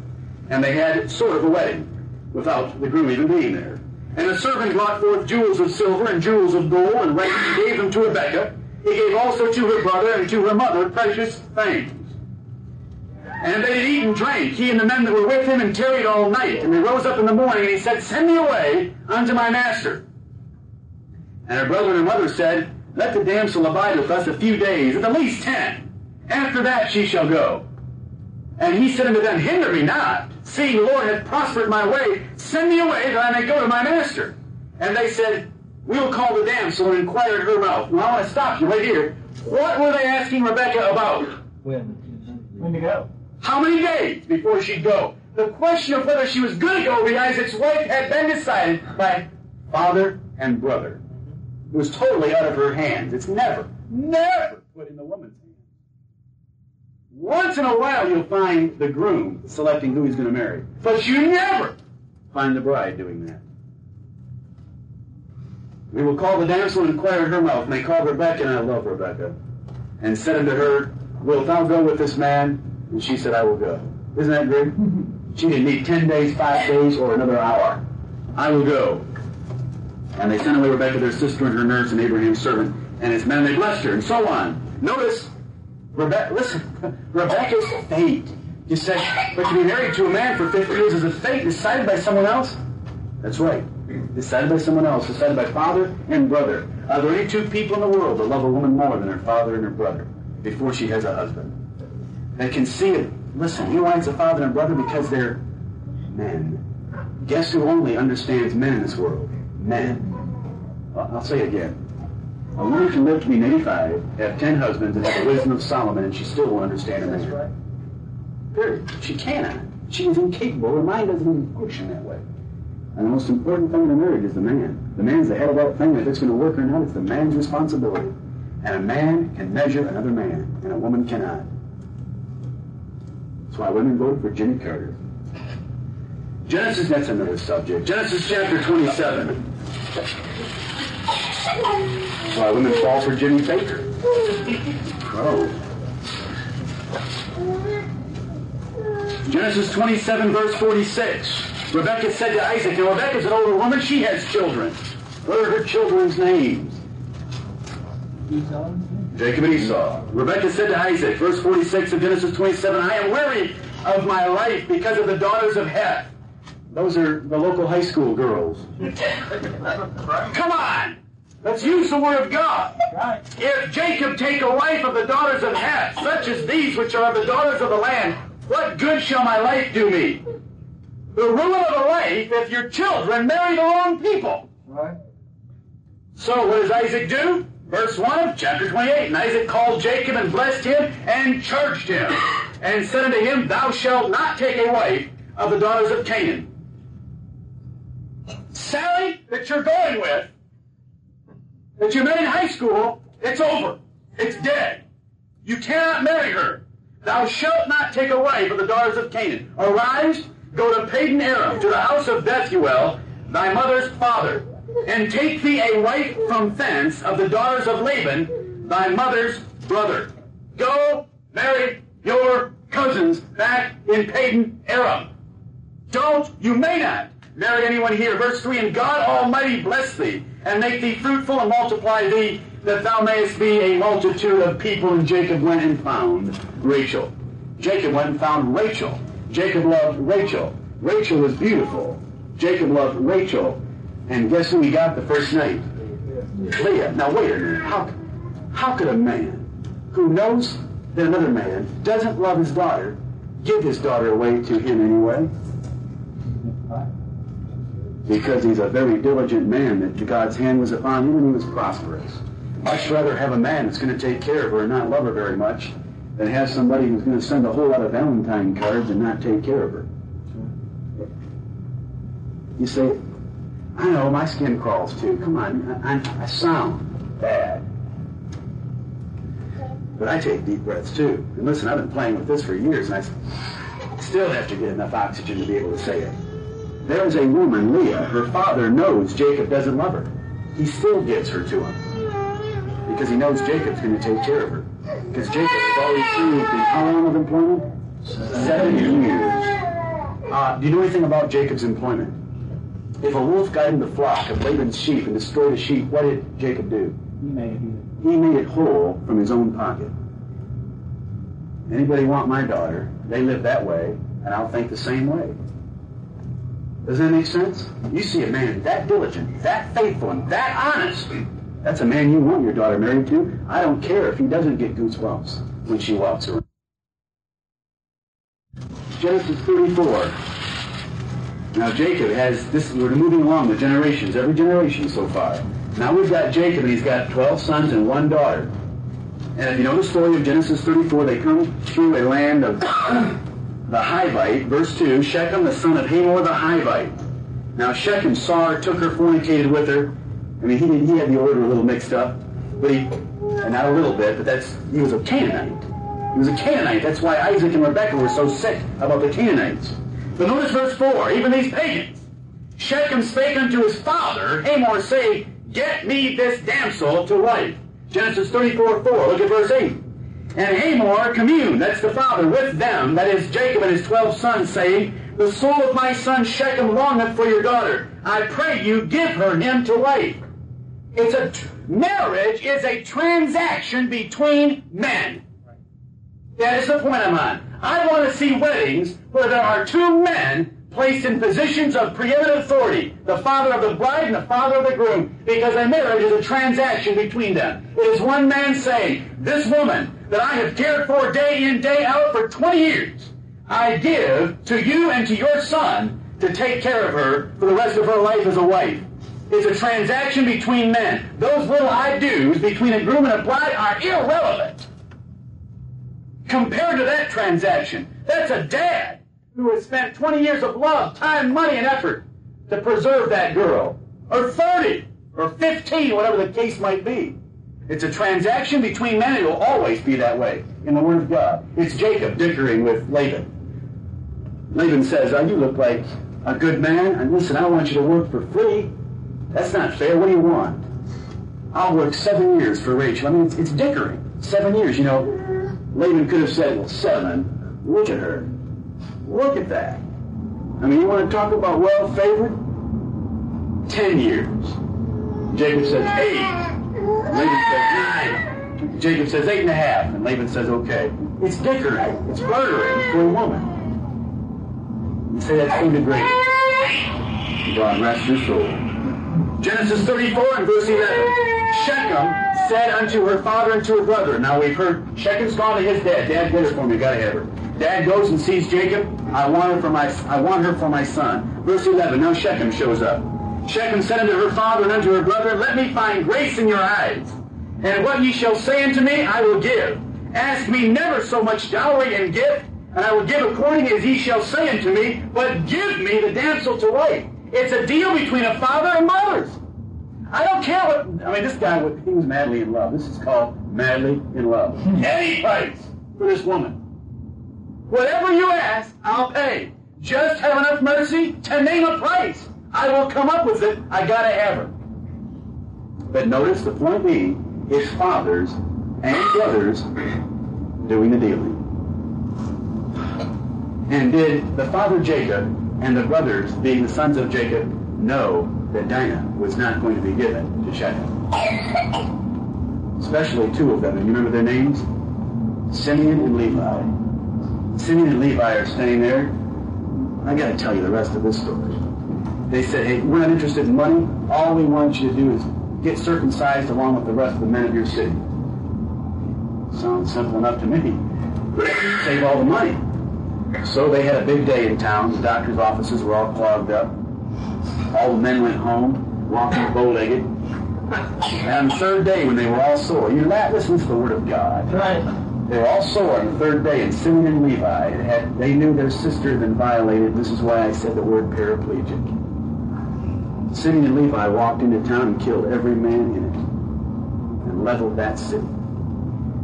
And they had sort of a wedding, without the groom even being there. And the servant brought forth jewels of silver and jewels of gold, and gave them to Rebekah. He gave also to her brother and to her mother precious things. And they did eat and drank, he and the men that were with him, and tarried all night. And they rose up in the morning, and he said, Send me away unto my master. And her brother and her mother said, Let the damsel abide with us a few days, at the least ten. After that she shall go. And he said unto them, Hinder me not, seeing the Lord hath prospered my way. Send me away, that I may go to my master. And they said, We will call the damsel and inquire at her mouth. Now I want to stop you right here. What were they asking Rebecca about? When? When to go? How many days before she'd go? The question of whether she was going to go be Isaac's wife had been decided by father and brother. It was totally out of her hands. It's never, never put in the hands. Once in a while you'll find the groom selecting who he's going to marry. But you never find the bride doing that. We will call the damsel and inquire her mouth. And they called Rebekah, and I love Rebecca, and said unto her, Wilt thou go with this man? And she said, I will go. Isn't that great? She didn't need 10 days, 5 days, or another hour. I will go. And they sent away Rebekah, their sister, and her nurse, and Abraham's servant, and his men, and they blessed her, and so on. Notice, Rebecca, listen, Rebecca's fate. You say, but to be married to a man for 50 years is a fate decided by someone else? That's right. Decided by someone else, decided by father and brother. Are there any two people in the world that love a woman more than her father and her brother before she has a husband? They can see it. Listen, he wants a father and brother because they're men. Guess who only understands men in this world? Men. I'll say it again. A woman can live to be 85, have 10 husbands, and have the wisdom of Solomon, and she still won't understand a man. Right. Period. She cannot. She is incapable. Her mind doesn't even function that way. And the most important thing in a marriage is the man. The man's the head of that thing. If it's going to work or not, it's the man's responsibility. And a man can measure another man, and a woman cannot. That's why women voted for Jimmy Carter. Genesis, that's another subject. Genesis chapter 27. Why women fall for Jimmy Bakker. Oh. Genesis 27, verse 46. Rebecca said to Isaac, now Rebecca's an older woman, she has children. What are her children's names? Jacob and Esau. Rebekah said to Isaac, verse 46 of Genesis 27, I am weary of my life because of the daughters of Heth. Those are the local high school girls. Come on! Let's use the word of God. Right. If Jacob take a wife of the daughters of Heth, such as these which are of the daughters of the land, what good shall my life do me? The ruin of a life if your children marry the wrong people. Right. So what does Isaac do? Verse 1 of chapter 28. And Isaac called Jacob and blessed him and charged him and said unto him, Thou shalt not take a wife of the daughters of Canaan. Sally that you're going with, that you met in high school, it's over. It's dead. You cannot marry her. Thou shalt not take a wife of the daughters of Canaan. Arise, go to Padan Aram, to the house of Bethuel, thy mother's father, and take thee a wife from thence of the daughters of Laban, thy mother's brother. Go marry your cousins back in Padan Aram. Don't, you may not marry anyone here. Verse 3, And God Almighty bless thee, and make thee fruitful, and multiply thee, that thou mayest be a multitude of people. And Jacob went and found Rachel. Jacob went and found Rachel. Jacob loved Rachel. Rachel was beautiful. Jacob loved Rachel. And guess who he got the first night? Leah. Now wait a minute. How, how could a man who knows that another man doesn't love his daughter give his daughter away to him anyway? Because he's a very diligent man that God's hand was upon him and he was prosperous. Much rather have a man that's going to take care of her and not love her very much than have somebody who's going to send a whole lot of Valentine cards and not take care of her. You say, I know my skin crawls too. Come on, I, I, sound bad. But I take deep breaths too. And listen, I've been playing with this for years, and I still have to get enough oxygen to be able to say it. There's a woman, Leah. Her father knows Jacob doesn't love her. He still gives her to him because he knows Jacob's going to take care of her. Because Jacob has always proved in how long of employment? Seven years. Uh, do you know anything about Jacob's employment? If a wolf got in the flock of Laban's sheep and destroyed a sheep, what did Jacob do? He made it. He made it whole from his own pocket. Anybody want my daughter? They live that way, and I'll think the same way. Does that make sense? You see a man that diligent, that faithful, and that honest. That's a man you want your daughter married to. I don't care if he doesn't get goosebumps when she walks around. Genesis 34. Now Jacob has this, we're moving along the generations, every generation so far. Now we've got Jacob and he's got 12 sons and one daughter. And if you know the story of Genesis 34, they come through a land of the Hivite, verse 2, Shechem, the son of Hamor the Hivite. Now Shechem saw her, took her, fornicated with her. I mean, he, he had the order a little mixed up, but he, and not a little bit, but that's, he was a Canaanite. He was a Canaanite. That's why Isaac and Rebekah were so sick about the Canaanites. But notice verse 4, even these pagans. Shechem spake unto his father, Hamor, saying, Get me this damsel to wife. Genesis 34, 4. Look at verse 8. And Hamor communed, that's the father, with them, that is Jacob and his twelve sons, saying, The soul of my son Shechem longeth for your daughter. I pray you, give her him to wife. It's a marriage is a transaction between men. That is the point I'm on. I want to see weddings where there are two men placed in positions of preeminent authority, the father of the bride and the father of the groom, because a marriage is a transaction between them. It is one man saying, This woman that I have cared for day in, day out for 20 years, I give to you and to your son to take care of her for the rest of her life as a wife. It's a transaction between men. Those little I do's between a groom and a bride are irrelevant compared to that transaction. That's a dad who has spent 20 years of love, time, money, and effort to preserve that girl. Or 30, or 15, whatever the case might be. It's a transaction between men, it will always be that way in the Word of God. It's Jacob dickering with Laban. Laban says, oh, you look like a good man, and listen, I want you to work for free. That's not fair. What do you want? I'll work seven years for Rachel. I mean, it's, it's dickering. Seven years, you know. Laban could have said, well, seven. Look at her. Look at that. I mean, you want to talk about well favored? Ten years. Jacob says, eight. Laban says nine. Jacob says eight and a half. And Laban says, okay. It's dickering. It's murdering for a woman. You say that's degrading. God rest your soul. Genesis 34 and verse 11. Shechem said unto her father and to her brother. Now we've heard Shechem's gone to his dad. Dad, get her for me. Gotta have her. Dad goes and sees Jacob. I want her for my I want her for my son. Verse 11. Now Shechem shows up. Shechem said unto her father and unto her brother, Let me find grace in your eyes. And what ye shall say unto me, I will give. Ask me never so much dowry and gift, and I will give according as ye shall say unto me, but give me the damsel to wife. It's a deal between a father and mothers. I don't care what, I mean, this guy, he was madly in love. This is called madly in love. Hmm. Any price for this woman. Whatever you ask, I'll pay. Just have enough mercy to name a price. I will come up with it. I gotta have her. But notice the point being, his fathers and brothers doing the dealing. And did the father Jacob and the brothers, being the sons of Jacob, know that Dinah was not going to be given to Shechem? Especially two of them. And you remember their names? Simeon and Levi. Simeon and Levi are staying there. I got to tell you the rest of this story. They said, hey, we're not interested in money. All we want you to do is get circumcised along with the rest of the men of your city. Sounds simple enough to me. Save all the money. So they had a big day in town. The doctor's offices were all clogged up. All the men went home, walking bow-legged. And on the third day, when they were all sore, you laugh, listen to the word of God. Right. They were all sore on the third day, and Simeon and Levi had they knew their sister had been violated. This is why I said the word paraplegic. Simeon and Levi walked into town and killed every man in it, and leveled that city.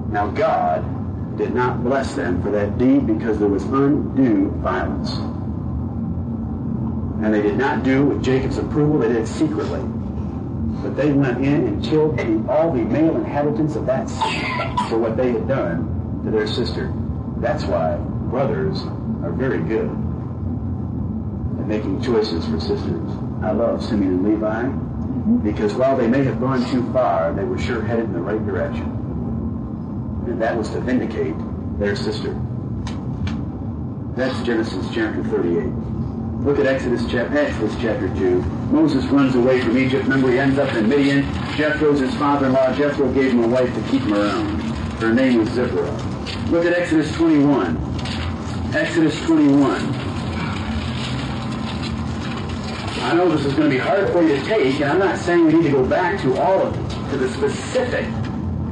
Now God did not bless them for that deed because there was undue violence. And they did not do with Jacob's approval, they did it secretly. But they went in and killed all the male inhabitants of that city for what they had done to their sister. That's why brothers are very good at making choices for sisters. I love Simeon and Levi mm-hmm. because while they may have gone too far, they were sure headed in the right direction. And that was to vindicate their sister. That's Genesis chapter 38. Look at Exodus, chapter, Exodus chapter 2. Moses runs away from Egypt. Remember, he ends up in Midian. Jethro's his father-in-law. Jethro gave him a wife to keep him around. Her name was Zipporah. Look at Exodus 21. Exodus 21. I know this is going to be hard for you to take, and I'm not saying we need to go back to all of to the specific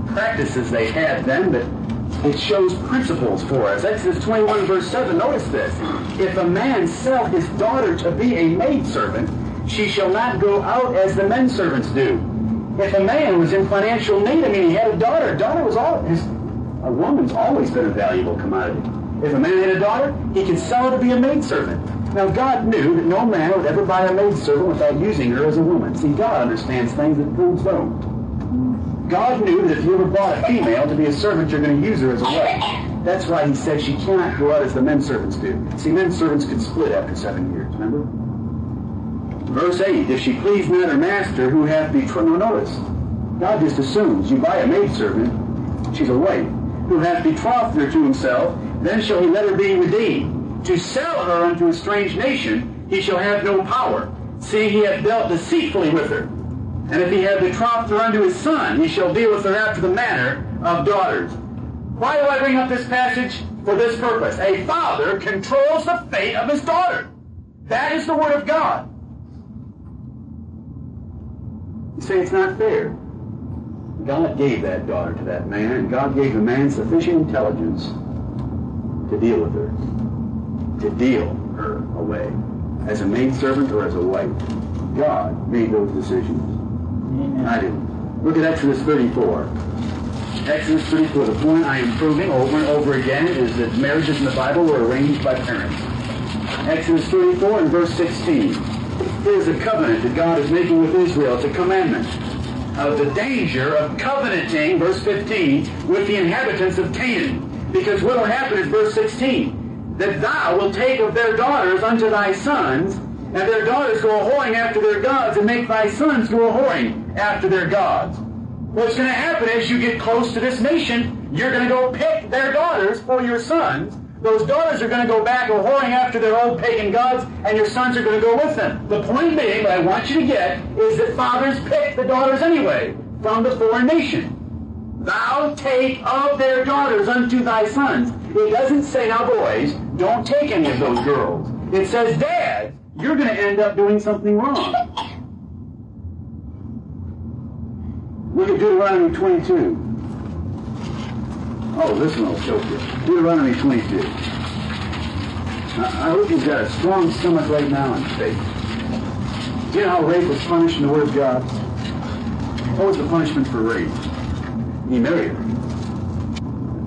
practices they had then, but it shows principles for us. Exodus 21 verse 7, notice this. If a man sell his daughter to be a maidservant, she shall not go out as the men servants do. If a man was in financial need, I mean, he had a daughter. Daughter was all, his, a woman's always been a valuable commodity. If a man had a daughter, he could sell her to be a maidservant. Now, God knew that no man would ever buy a maidservant without using her as a woman. See, God understands things that fools don't. God knew that if you ever bought a female to be a servant, you're going to use her as a wife. That's why he said she cannot go out as the men servants do. See, men servants could split after seven years, remember? Verse 8, if she please not her master who hath betrothed, no, notice, God just assumes you buy a maidservant, she's a wife, who hath betrothed her to himself, then shall he let her be redeemed. To sell her unto a strange nation, he shall have no power, seeing he hath dealt deceitfully with her. And if he have betrothed her unto his son, he shall deal with her after the manner of daughters. Why do I bring up this passage? For this purpose. A father controls the fate of his daughter. That is the word of God. You say it's not fair. God gave that daughter to that man, and God gave the man sufficient intelligence to deal with her, to deal her away, as a maidservant or as a wife. God made those decisions. Amen. I didn't. Look at Exodus 34. Exodus 34. The point I am proving over and over again is that marriages in the Bible were arranged by parents. Exodus 34 and verse 16. Here's a covenant that God is making with Israel. It's a commandment of the danger of covenanting, verse 15, with the inhabitants of Canaan. Because what will happen is verse 16, that thou wilt take of their daughters unto thy sons, and their daughters go a whoring after their gods, and make thy sons go a whoring after their gods. What's going to happen is you get close to this nation, you're going to go pick their daughters for your sons. Those daughters are going to go back a whoring after their old pagan gods, and your sons are going to go with them. The point being, what I want you to get, is that fathers pick the daughters anyway from the foreign nation. Thou take of their daughters unto thy sons. It doesn't say, now boys, don't take any of those girls. It says, Dad, you're going to end up doing something wrong. Look at Deuteronomy 22. Oh, this one will choke you. Deuteronomy 22. I hope you've got a strong stomach right now in faith. Do you know how rape was punished in the Word of God? What was the punishment for rape? He married her.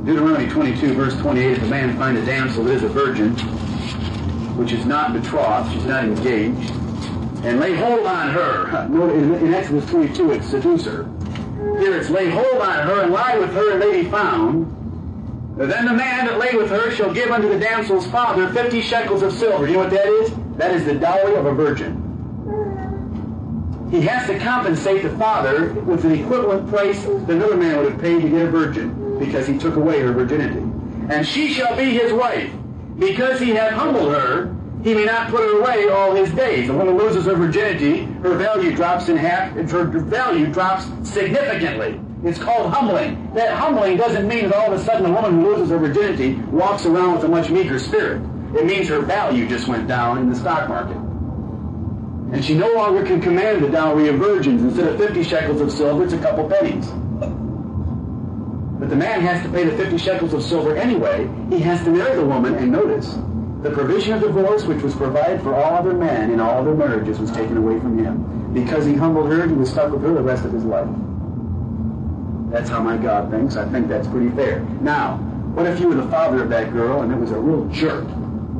Deuteronomy 22, verse 28, if a man find a damsel that is a virgin, which is not betrothed, she's not engaged, and lay hold on her. In Exodus 22, it's seduce her. Here it's lay hold on her and lie with her and be found. Then the man that lay with her shall give unto the damsel's father fifty shekels of silver. You know what that is? That is the dowry of a virgin. He has to compensate the father with an equivalent price that another man would have paid to get a virgin because he took away her virginity. And she shall be his wife. Because he hath humbled her, he may not put her away all his days. A woman loses her virginity, her value drops in half, her value drops significantly. It's called humbling. That humbling doesn't mean that all of a sudden a woman who loses her virginity walks around with a much meager spirit. It means her value just went down in the stock market. And she no longer can command the dowry of virgins. Instead of 50 shekels of silver, it's a couple pennies. But the man has to pay the 50 shekels of silver anyway. He has to marry the woman, and notice, the provision of divorce, which was provided for all other men in all other marriages, was taken away from him. Because he humbled her, he was stuck with her the rest of his life. That's how my God thinks. I think that's pretty fair. Now, what if you were the father of that girl and it was a real jerk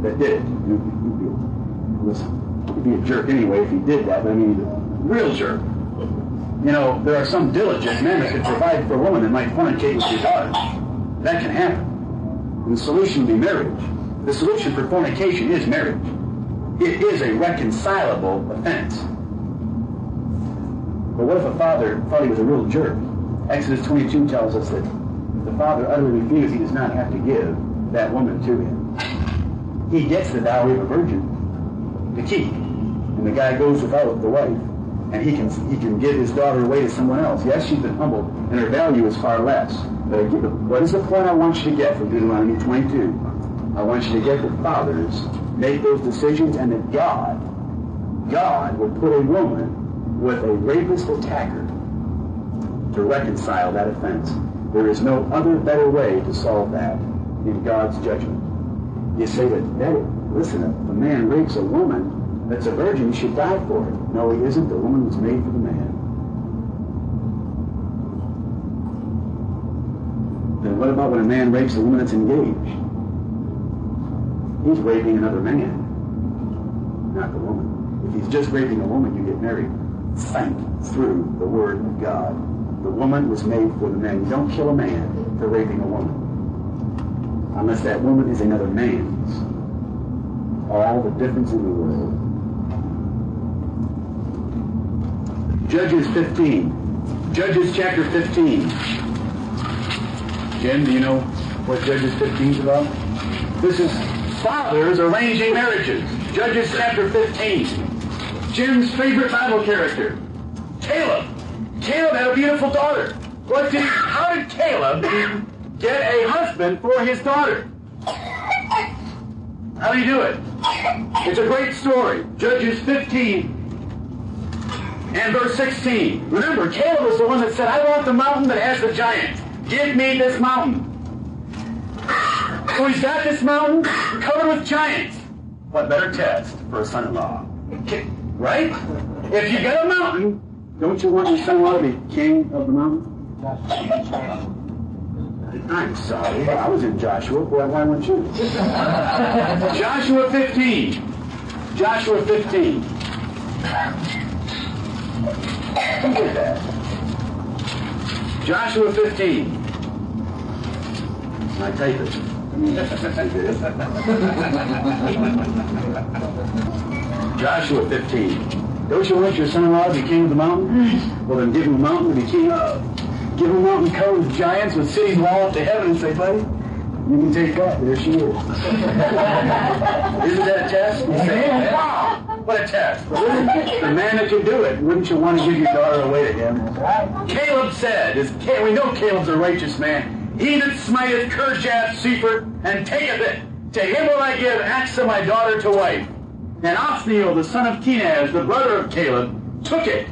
that did it? It he'd be a jerk anyway if he did that, but I mean, a real jerk. You know, there are some diligent men that could provide for a woman that might fornicate with your daughter. That can happen. And the solution would be marriage. The solution for fornication is marriage. It is a reconcilable offense. But what if a father thought he was a real jerk? Exodus 22 tells us that if the father utterly refused, he does not have to give that woman to him. He gets the dowry of a virgin to keep. And the guy goes without the wife. And he can, he can give his daughter away to someone else. Yes, she's been humbled, and her value is far less. But what is the point I want you to get from Deuteronomy 22? I want you to get that fathers make those decisions and that God, God would put a woman with a rapist attacker to reconcile that offense. There is no other better way to solve that in God's judgment. You say that, that listen, if a man rapes a woman that's a virgin, should die for it. No, he isn't. The woman was made for the man. Then what about when a man rapes a woman that's engaged? He's raping another man, not the woman. If he's just raping a woman, you get married. Thank through the Word of God. The woman was made for the man. You don't kill a man for raping a woman. Unless that woman is another man's. All the difference in the world. Judges 15. Judges chapter 15. Jen, do you know what Judges 15 is about? This is fathers arranging marriages. Judges chapter 15. Jim's favorite Bible character, Caleb. Caleb had a beautiful daughter. What did, how did Caleb get a husband for his daughter? How do you do it? It's a great story. Judges 15 and verse 16. Remember, Caleb was the one that said, I want the mountain that has the giants. Give me this mountain. So he's got this mountain covered with giants. What better test for a son-in-law? Right? If you get a mountain, don't you want your son-in-law to be king of the mountain? I'm sorry. I was in Joshua. Why, why weren't you? Joshua 15. Joshua 15. Who did that? Joshua 15. I type it. Joshua 15. Don't you want your son-in-law to be king of the mountain? Mm. Well, then give him a mountain to be king of. give them mountain codes, giants with cities wall up to heaven and say, buddy, you can take that. There she is. Isn't that a test? Say, wow, what a test. The man that can do it, wouldn't you want to give your daughter away to him? Caleb said, is, we know Caleb's a righteous man. He that smiteth Kirjath Sepher and taketh it, to him will I give Achsah my daughter to wife. And Othniel, the son of Kenaz, the brother of Caleb, took it.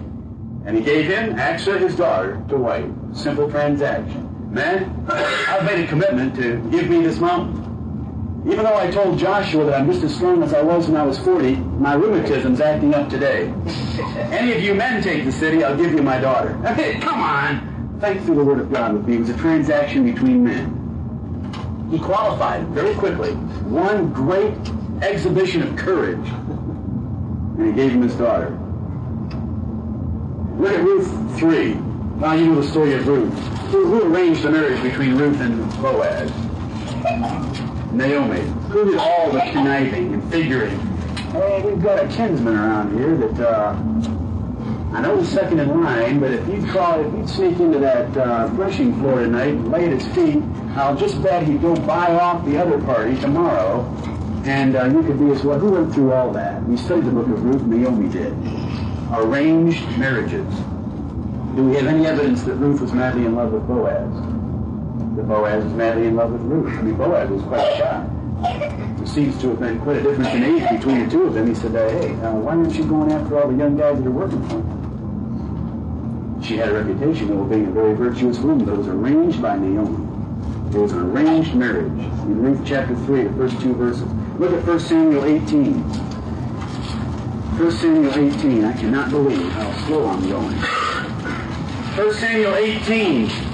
And he gave him Achsah his daughter to wife. Simple transaction. Man, I've made a commitment to give me this mountain. Even though I told Joshua that I'm just as strong as I was when I was 40, my rheumatism's acting up today. Any of you men take the city, I'll give you my daughter. Okay, come on. Thanks to the word of God with me. It was a transaction between men. He qualified very quickly. One great exhibition of courage. And he gave him his daughter. Look at Ruth 3. Now you know the story of Ruth. Who, who arranged the marriage between Ruth and Boaz? Naomi. Who did all the conniving and figuring? Hey, we've got a kinsman around here that, uh, I know is second in line, but if you'd if you'd sneak into that uh, threshing floor tonight and lay at his feet, I'll just bet he'd go buy off the other party tomorrow, and uh, you could be as well. Who went through all that? We studied the book of Ruth. Naomi did. Arranged marriages. Do we have any evidence that Ruth was madly in love with Boaz? That Boaz is madly in love with Ruth? I mean, Boaz was quite shy. There seems to have been quite a difference in age between the two of them. He said, hey, uh, why aren't you going after all the young guys that are working for you? She had a reputation of being a very virtuous woman, it was arranged by Naomi. It was an arranged marriage. In Ruth chapter 3, the first two verses. Look at 1 Samuel 18. 1 Samuel 18. I cannot believe how slow I'm going. 1 Samuel 18.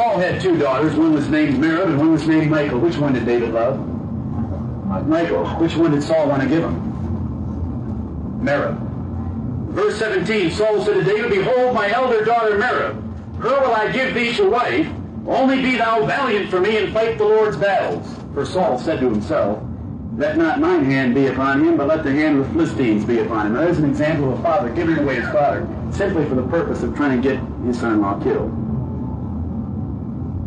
Saul had two daughters. One was named Merab and one was named Michal. Which one did David love? Michal. Which one did Saul want to give him? Merab. Verse 17, Saul said to David, Behold, my elder daughter Merab, her will I give thee to wife, only be thou valiant for me and fight the Lord's battles. For Saul said to himself, Let not mine hand be upon him, but let the hand of the Philistines be upon him. Now, there's an example of a father giving away his father simply for the purpose of trying to get his son-in-law killed.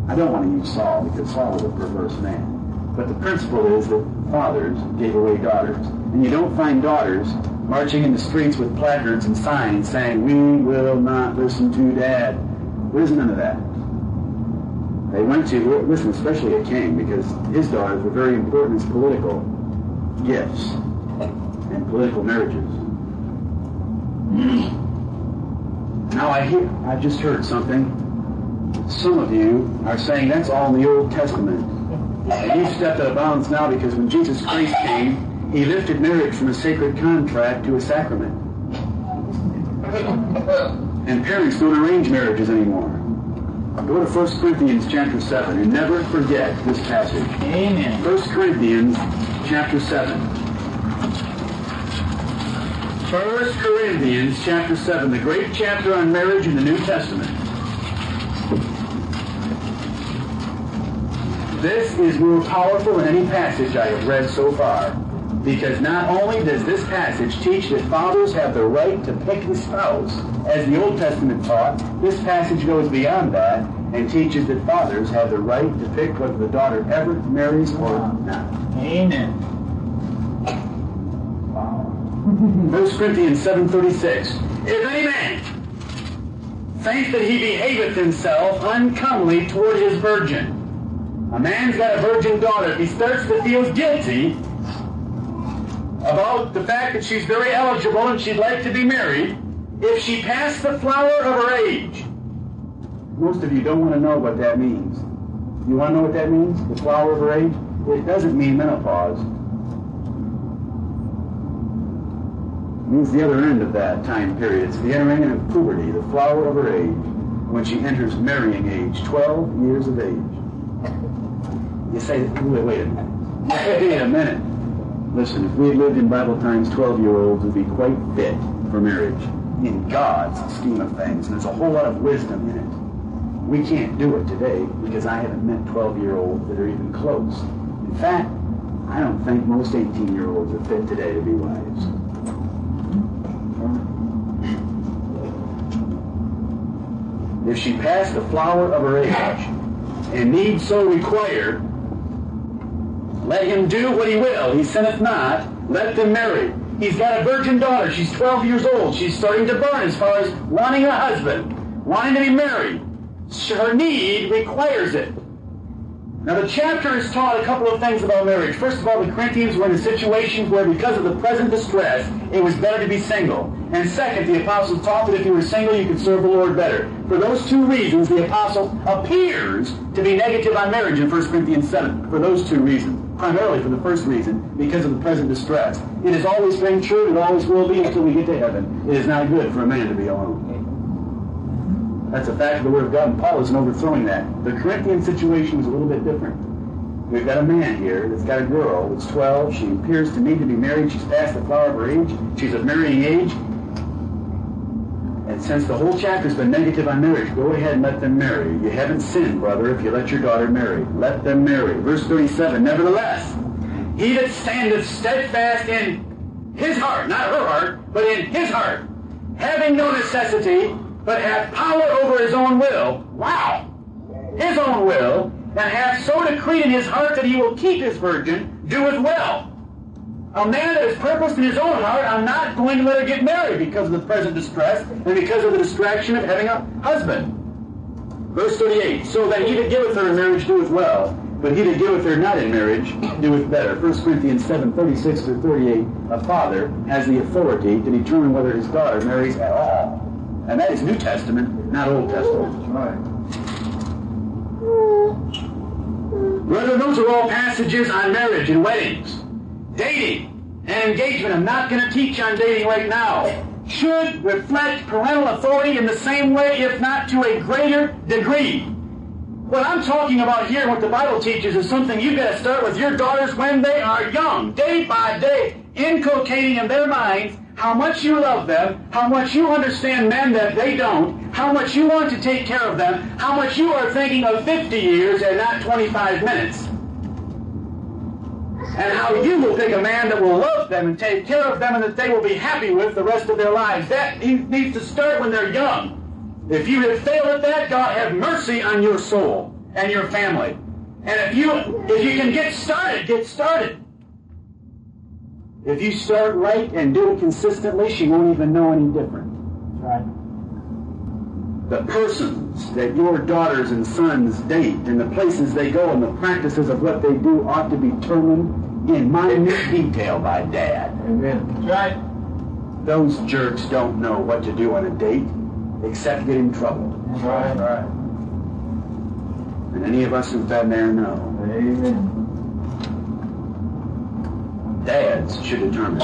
I don't want to use Saul because Saul was a perverse man. But the principle is that fathers gave away daughters. And you don't find daughters marching in the streets with placards and signs saying, We will not listen to dad. There's none of that. They went to, listen, especially a king, because his daughters were very important as political gifts and political marriages. Now I hear, I've just heard something. Some of you are saying that's all in the Old Testament. And you've stepped out of bounds now because when Jesus Christ came, he lifted marriage from a sacred contract to a sacrament. And parents don't arrange marriages anymore. Go to 1 Corinthians chapter 7 and never forget this passage. Amen. 1 Corinthians chapter 7. 1 Corinthians chapter 7, the great chapter on marriage in the New Testament. This is more powerful than any passage I have read so far. Because not only does this passage teach that fathers have the right to pick the spouse, as the Old Testament taught, this passage goes beyond that and teaches that fathers have the right to pick whether the daughter ever marries or not. Amen. 1 Corinthians 7.36 If any man think that he behaveth himself uncomely toward his virgin, a man's got a virgin daughter, he starts to feel guilty about the fact that she's very eligible and she'd like to be married, if she passed the flower of her age. Most of you don't want to know what that means. You want to know what that means? The flower of her age? It doesn't mean menopause. It means the other end of that time period. It's the entering of puberty, the flower of her age, when she enters marrying age, 12 years of age. You say, wait, wait a minute. Wait a minute. Listen, if we had lived in Bible times, 12 year olds would be quite fit for marriage in God's scheme of things. And there's a whole lot of wisdom in it. We can't do it today because I haven't met 12 year olds that are even close. In fact, I don't think most 18 year olds are fit today to be wives. If she passed the flower of her age and need so require, let him do what he will. He sinneth not. Let them marry. He's got a virgin daughter. She's 12 years old. She's starting to burn as far as wanting a husband, wanting to be married. Her need requires it. Now, the chapter has taught a couple of things about marriage. First of all, the Corinthians were in a situation where, because of the present distress, it was better to be single. And second, the apostle taught that if you were single, you could serve the Lord better. For those two reasons, the apostle appears to be negative on marriage in 1 Corinthians 7. For those two reasons. Primarily for the first reason, because of the present distress. It has always been true, it always will be until we get to heaven. It is not good for a man to be alone. That's a fact of the Word of God, and Paul isn't overthrowing that. The Corinthian situation was a little bit different. We've got a man here that's got a girl that's 12. She appears to me to be married. She's past the flower of her age. She's of marrying age. And since the whole chapter's been negative on marriage, go ahead and let them marry. You haven't sinned, brother, if you let your daughter marry. Let them marry. Verse 37, Nevertheless, he that standeth steadfast in his heart, not her heart, but in his heart, having no necessity, but hath power over his own will. Wow! His own will, and hath so decreed in his heart that he will keep his virgin, doeth well. A man that has purposed in his own heart, I'm not going to let her get married because of the present distress and because of the distraction of having a husband. Verse 38, So that he that giveth her in marriage doeth well, but he that giveth her not in marriage doeth better. 1 Corinthians 7, 36 through 38, a father has the authority to determine whether his daughter marries at all. And that is New Testament, not Old Testament. Right. Brother, those are all passages on marriage and weddings. Dating and engagement. I'm not going to teach on dating right now. Should reflect parental authority in the same way, if not to a greater degree. What I'm talking about here, what the Bible teaches, is something you've got to start with your daughters when they are young, day by day, inculcating in their minds how much you love them, how much you understand men that they don't, how much you want to take care of them, how much you are thinking of 50 years and not 25 minutes. And how you will pick a man that will love them and take care of them and that they will be happy with the rest of their lives. That needs to start when they're young. If you have failed at that, God have mercy on your soul and your family. And if you if you can get started, get started. If you start right and do it consistently, she won't even know any different. Right. The persons that your daughters and sons date and the places they go and the practices of what they do ought to be determined in minute detail by dad. Amen. Right. Those jerks don't know what to do on a date except get in trouble. Right. Right. And any of us who've been there know. Amen. Dads should determine.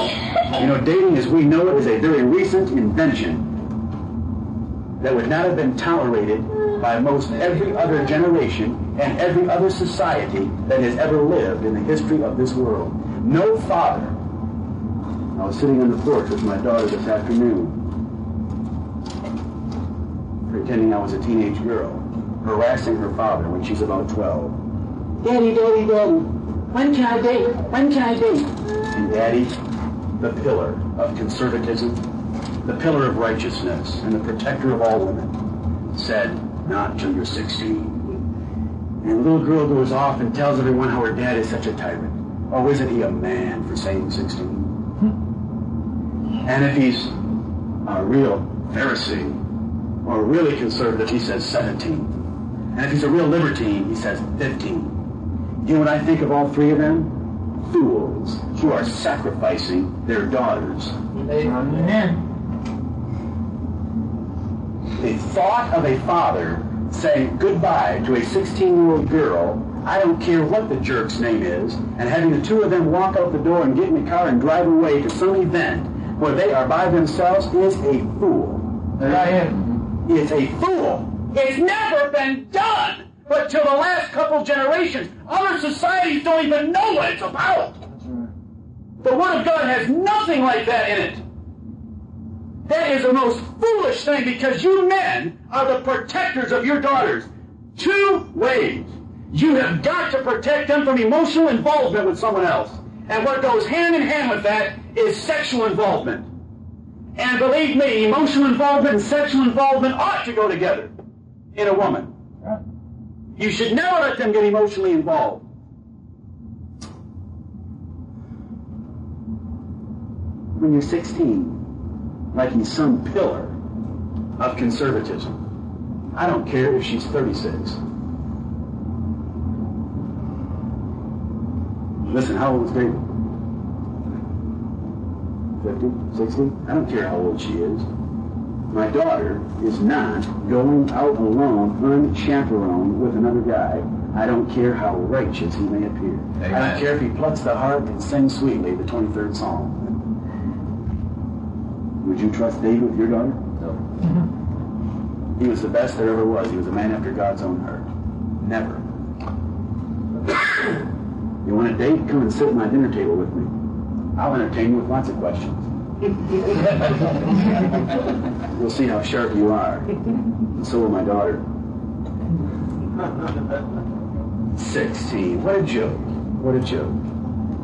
You know, dating as we know it is a very recent invention that would not have been tolerated by most every other generation and every other society that has ever lived in the history of this world. No father. I was sitting on the porch with my daughter this afternoon, pretending I was a teenage girl, harassing her father when she's about 12. Daddy, daddy, daddy, when can I date? When can I date? And daddy, the pillar of conservatism, the pillar of righteousness, and the protector of all women, said, not till you're 16. And the little girl goes off and tells everyone how her dad is such a tyrant. Oh, isn't he a man for saying 16? And if he's a real Pharisee or really conservative, he says 17. And if he's a real libertine, he says 15. You know what I think of all three of them? Fools who are sacrificing their daughters. Amen. The thought of a father saying goodbye to a 16-year-old girl, I don't care what the jerk's name is, and having the two of them walk out the door and get in the car and drive away to some event where they are by themselves is a fool. Right. It's a fool. It's never been done but till the last couple generations. Other societies don't even know what it's about. Right. The Word of God has nothing like that in it. That is the most foolish thing because you men are the protectors of your daughters. Two ways. You have got to protect them from emotional involvement with someone else. And what goes hand in hand with that is sexual involvement. And believe me, emotional involvement and sexual involvement ought to go together in a woman. You should never let them get emotionally involved. When you're 16, like he's some pillar of conservatism. I don't care if she's 36. Listen, how old is David? 50, 60? I don't care how old she is. My daughter is not going out alone, unchaperoned with another guy. I don't care how righteous he may appear. I don't care if he plucks the harp and sings sweetly the 23rd Psalm. Would you trust David with your daughter? No. Mm-hmm. He was the best there ever was. He was a man after God's own heart. Never. you want a date? Come and sit at my dinner table with me. I'll entertain you with lots of questions. We'll see how sharp you are. And so will my daughter. 16. What a joke. What a joke.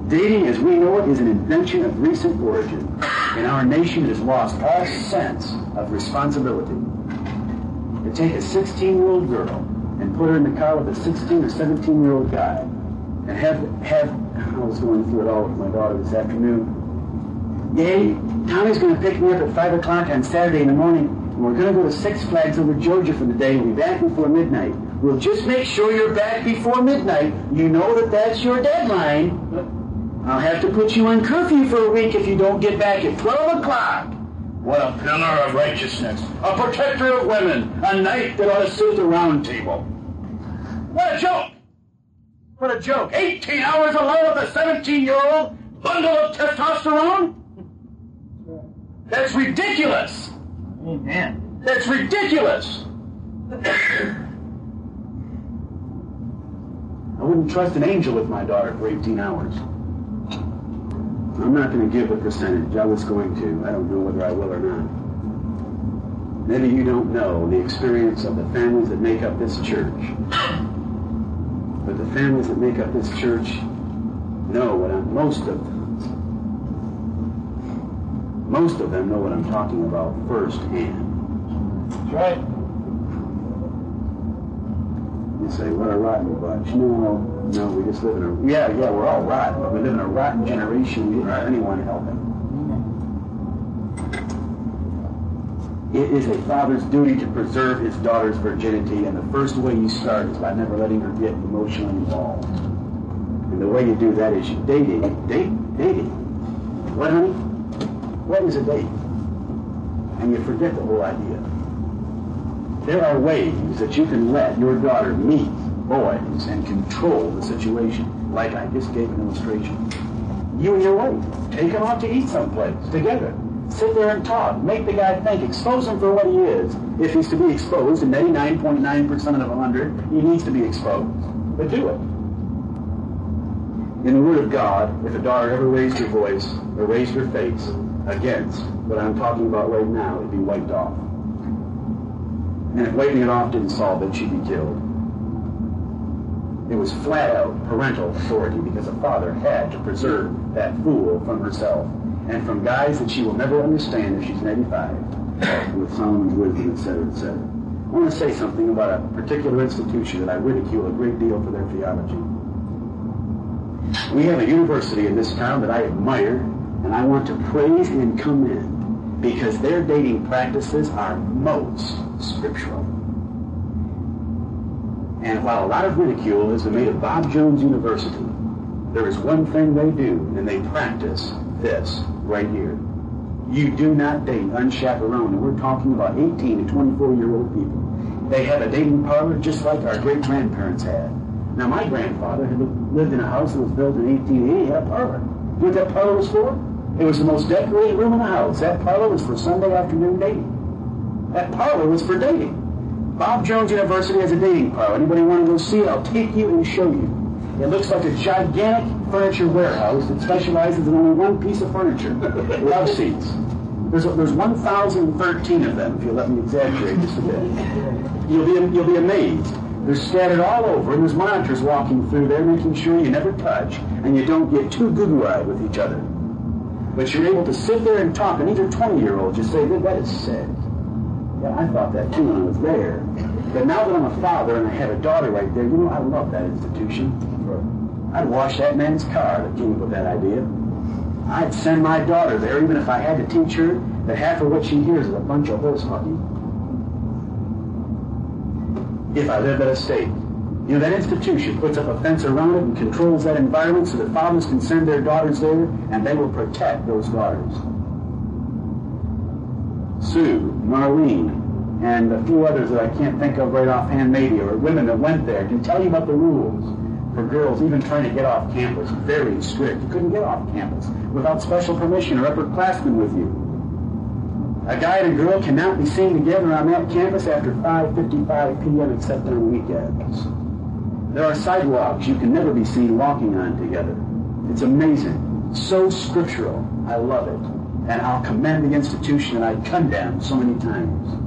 Dating as we know it is an invention of recent origin. In our nation, has lost all sense of responsibility. To take a 16-year-old girl and put her in the car with a 16 or 17-year-old guy and have, have, I was going through it all with my daughter this afternoon. Yay, Tommy's going to pick me up at 5 o'clock on Saturday in the morning, and we're going to go to Six Flags over Georgia for the day. We'll be back before midnight. We'll just make sure you're back before midnight. You know that that's your deadline. I'll have to put you on curfew for a week if you don't get back at 12 o'clock. What a pillar of righteousness, a protector of women, a knight that ought to sit at the round table. What a joke! What a joke. 18 hours alone with a 17 year old bundle of testosterone? That's ridiculous. Amen. That's ridiculous. I wouldn't trust an angel with my daughter for 18 hours. I'm not going to give a percentage. I was going to. I don't know whether I will or not. Maybe you don't know the experience of the families that make up this church. But the families that make up this church know what I'm, most of them, most of them know what I'm talking about firsthand. That's right. You say, what a rotten bunch. No, no, we just live in a, yeah, yeah, we're all rotten, but we live in a rotten generation. We don't have anyone helping. Mm-hmm. It is a father's duty to preserve his daughter's virginity, and the first way you start is by never letting her get emotionally involved. And the way you do that is you dating, date, dating. What, honey? What is a date? And you forget the whole idea. There are ways that you can let your daughter meet boys and control the situation, like I just gave an illustration. You and your wife, take him out to eat someplace together. Sit there and talk. Make the guy think. Expose him for what he is. If he's to be exposed, and 99.9% of 100, he needs to be exposed. But do it. In the Word of God, if a daughter ever raised her voice or raised her face against what I'm talking about right now, it'd be wiped off. And if wiping it off didn't solve it, she'd be killed. It was flat out parental authority because a father had to preserve that fool from herself and from guys that she will never understand if she's 85 with Solomon's wisdom, etc., etc. I want to say something about a particular institution that I ridicule a great deal for their theology. We have a university in this town that I admire and I want to praise and commend because their dating practices are most scriptural. And while a lot of ridicule has been made of Bob Jones University, there is one thing they do, and they practice this right here. You do not date unchaperoned, and we're talking about 18 to 24 year old people. They have a dating parlor just like our great grandparents had. Now, my grandfather had lived in a house that was built in 1880, he had a parlor. You know what that parlor was for? It was the most decorated room in the house. That parlor was for Sunday afternoon dating. That parlor was for dating. Bob Jones University has a dating parlor. Anybody want to go see it? I'll take you and show you. It looks like a gigantic furniture warehouse that specializes in only one piece of furniture, love seats. There's, there's 1,013 of them, if you'll let me exaggerate just a bit. You'll be, you'll be amazed. They're scattered all over, and there's monitors walking through there making sure you never touch and you don't get too goo-goo-eyed with each other. But you're able to sit there and talk, and these are 20-year-olds. You say, that is sick. Yeah, I thought that too when I was there. But now that I'm a father and I have a daughter right there, you know, I love that institution. I'd wash that man's car that came up with that idea. I'd send my daughter there, even if I had to teach her that half of what she hears is a bunch of horse hockey. If I lived at a state. You know, that institution puts up a fence around it and controls that environment so that fathers can send their daughters there and they will protect those daughters. Sue, Marlene, and a few others that I can't think of right offhand maybe, or women that went there, can tell you about the rules for girls even trying to get off campus. Very strict. You couldn't get off campus without special permission or upperclassmen with you. A guy and a girl cannot be seen together on that campus after 5.55 p.m. except on weekends. There are sidewalks you can never be seen walking on together. It's amazing. So scriptural. I love it. And I'll commend the institution and I condemn so many times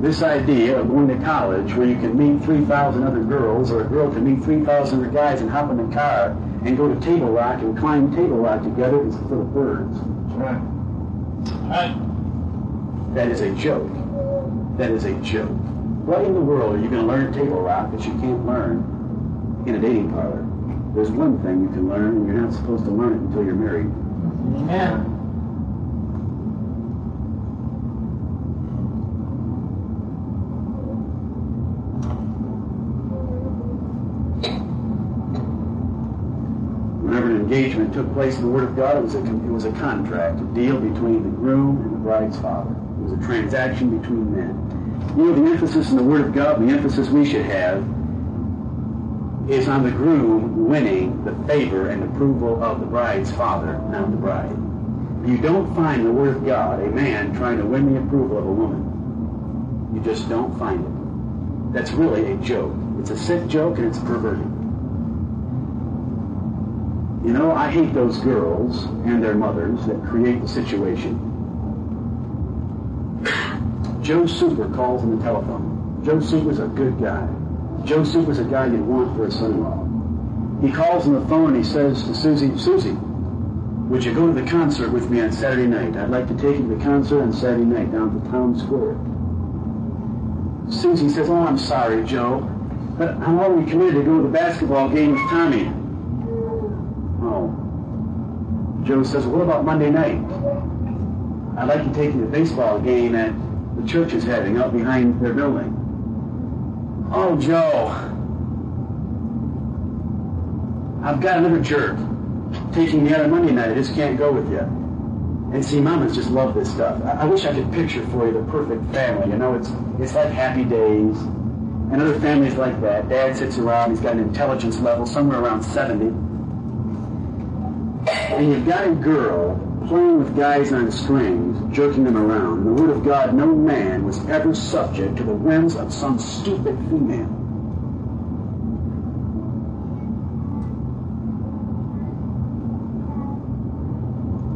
this idea of going to college where you can meet 3,000 other girls or a girl can meet 3,000 other guys and hop in the car and go to Table Rock and climb Table Rock together is for the birds. Right. Right. That is a joke. That is a joke. What in the world are you going to learn Table Rock that you can't learn in a dating parlor? There's one thing you can learn, and you're not supposed to learn it until you're married. Amen. Whenever an engagement took place in the Word of God, it was, a, it was a contract, a deal between the groom and the bride's father. It was a transaction between men. You know, the emphasis in the Word of God, the emphasis we should have, is on the groom winning the favor and approval of the bride's father, not the bride. You don't find the Word of God a man trying to win the approval of a woman. You just don't find it. That's really a joke. It's a sick joke and it's perverted. You know, I hate those girls and their mothers that create the situation. Joe Super calls on the telephone. Joe Super's a good guy. Joe Super's a guy you'd want for a son-in-law. He calls on the phone and he says to Susie, Susie, would you go to the concert with me on Saturday night? I'd like to take you to the concert on Saturday night down to Town Square. Susie says, oh, I'm sorry, Joe, but I'm already committed to go to the basketball game with Tommy. Oh. Joe says, what about Monday night? I'd like to take you to the baseball game that the church is having out behind their building. Oh, Joe. I've got another jerk taking me out on Monday night. I just can't go with you. And see, mamas just love this stuff. I, I wish I could picture for you the perfect family. You know, it's it's like happy days. And other families like that. Dad sits around, he's got an intelligence level somewhere around 70 and you've got a girl playing with guys on strings, jerking them around. The Word of God, no man was ever subject to the whims of some stupid female.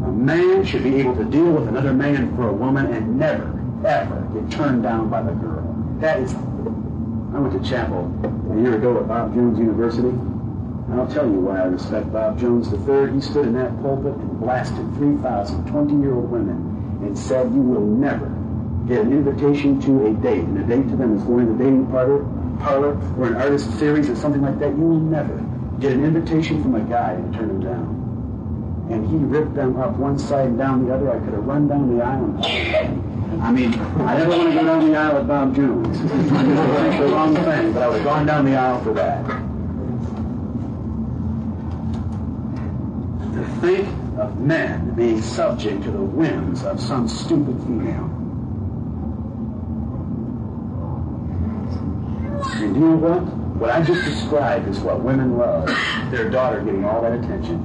A man should be able to deal with another man for a woman and never, ever get turned down by the girl. That is. I went to chapel a year ago at Bob Jones University. I'll tell you why I respect Bob Jones III. He stood in that pulpit and blasted 3,000 20-year-old women and said, you will never get an invitation to a date. And a date to them is going to the dating parlor, parlor or an artist series or something like that. You will never get an invitation from a guy and turn him down. And he ripped them up one side and down the other. I could have run down the aisle I mean, I never want to go down the aisle with Bob Jones. I the wrong thing, but I was going down the aisle for that. Think of men being subject to the whims of some stupid female. And you know what? What I just described is what women love. Their daughter getting all that attention.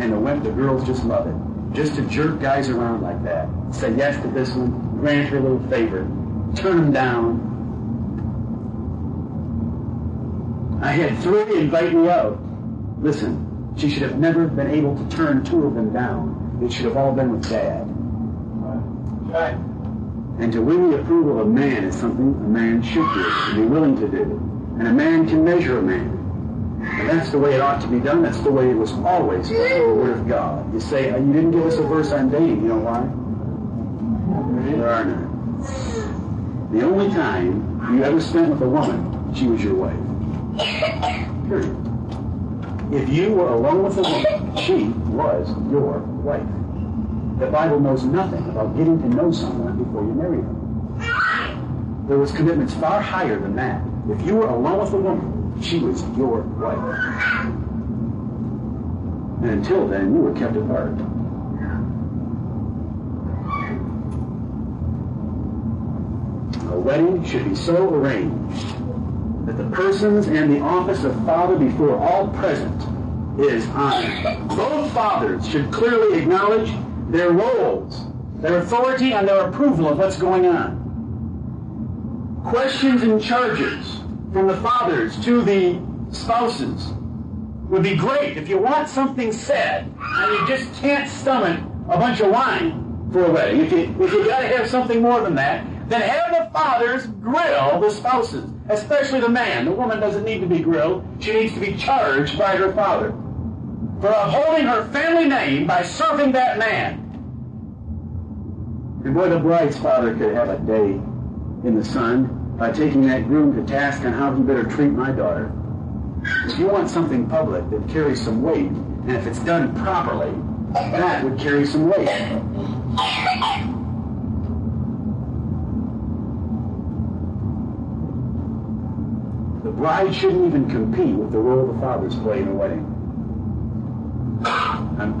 And the women, the girls just love it. Just to jerk guys around like that. Say yes to this one, grant her a little favor, turn them down. I had three invite me out. Listen, she should have never been able to turn two of them down. It should have all been with Dad. Right. right. And to win the approval of a man is something a man should do, to be willing to do. And a man can measure a man. And that's the way it ought to be done. That's the way it was always done the Word of God. You say, uh, you didn't give us a verse on dating. You know why? There are none. The only time you ever spent with a woman, she was your wife. Period. If you were alone with a woman, she was your wife. The Bible knows nothing about getting to know someone before you marry them. There was commitments far higher than that. If you were alone with a woman, she was your wife. And until then, you were kept apart. A wedding should be so arranged that the persons and the office of father before all present is honored. Both fathers should clearly acknowledge their roles, their authority, and their approval of what's going on. Questions and charges from the fathers to the spouses would be great if you want something said and you just can't stomach a bunch of wine for a wedding. If you, if you got to have something more than that, then have the fathers grill the spouses, especially the man. The woman doesn't need to be grilled. She needs to be charged by her father for upholding her family name by serving that man. And boy, the bride's father could have a day in the sun by taking that groom to task on how he better treat my daughter. If you want something public that carries some weight, and if it's done properly, that would carry some weight. Bride shouldn't even compete with the role the fathers play in a wedding.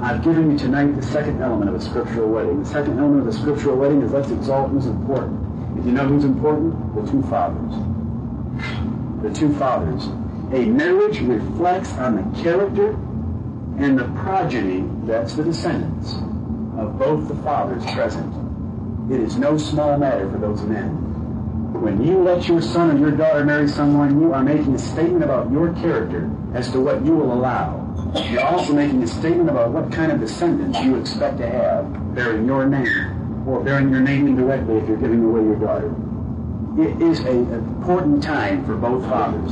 I've given you tonight the second element of a scriptural wedding. The second element of a scriptural wedding is let's exalt who's important. If you know who's important, the two fathers. The two fathers. A marriage reflects on the character and the progeny, that's the descendants, of both the fathers present. It is no small matter for those men. When you let your son or your daughter marry someone, you are making a statement about your character as to what you will allow. You're also making a statement about what kind of descendants you expect to have bearing your name, or bearing your name indirectly if you're giving away your daughter. It is an important time for both fathers.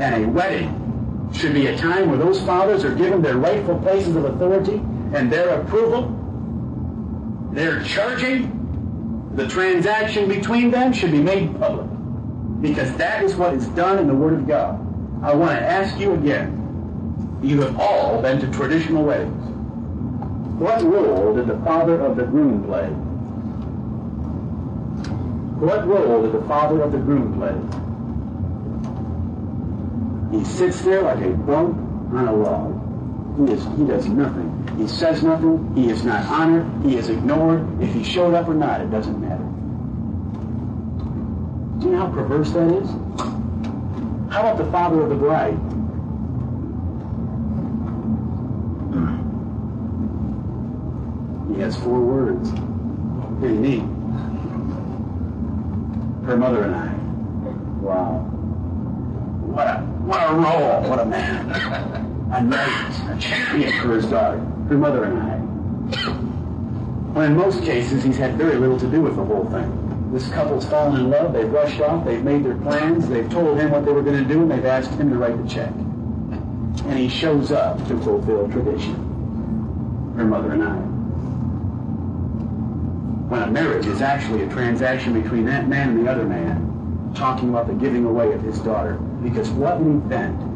And a wedding should be a time where those fathers are given their rightful places of authority and their approval. Their charging, the transaction between them should be made public. Because that is what is done in the Word of God. I want to ask you again. You have all been to traditional weddings. What role did the father of the groom play? What role did the father of the groom play? He sits there like a bump on a log. He, is, he does nothing. He says nothing. He is not honored. He is ignored. If he showed up or not, it doesn't matter. Do you know how perverse that is? How about the father of the bride? He has four words. Pretty neat. Her mother and I. Wow. What a what a role. What a man. A knight, a champion for his daughter. Her mother and I. Well, in most cases, he's had very little to do with the whole thing. This couple's fallen in love. They've rushed off. They've made their plans. They've told him what they were going to do, and they've asked him to write the check. And he shows up to fulfill tradition. Her mother and I when a marriage is actually a transaction between that man and the other man, talking about the giving away of his daughter. Because what an event,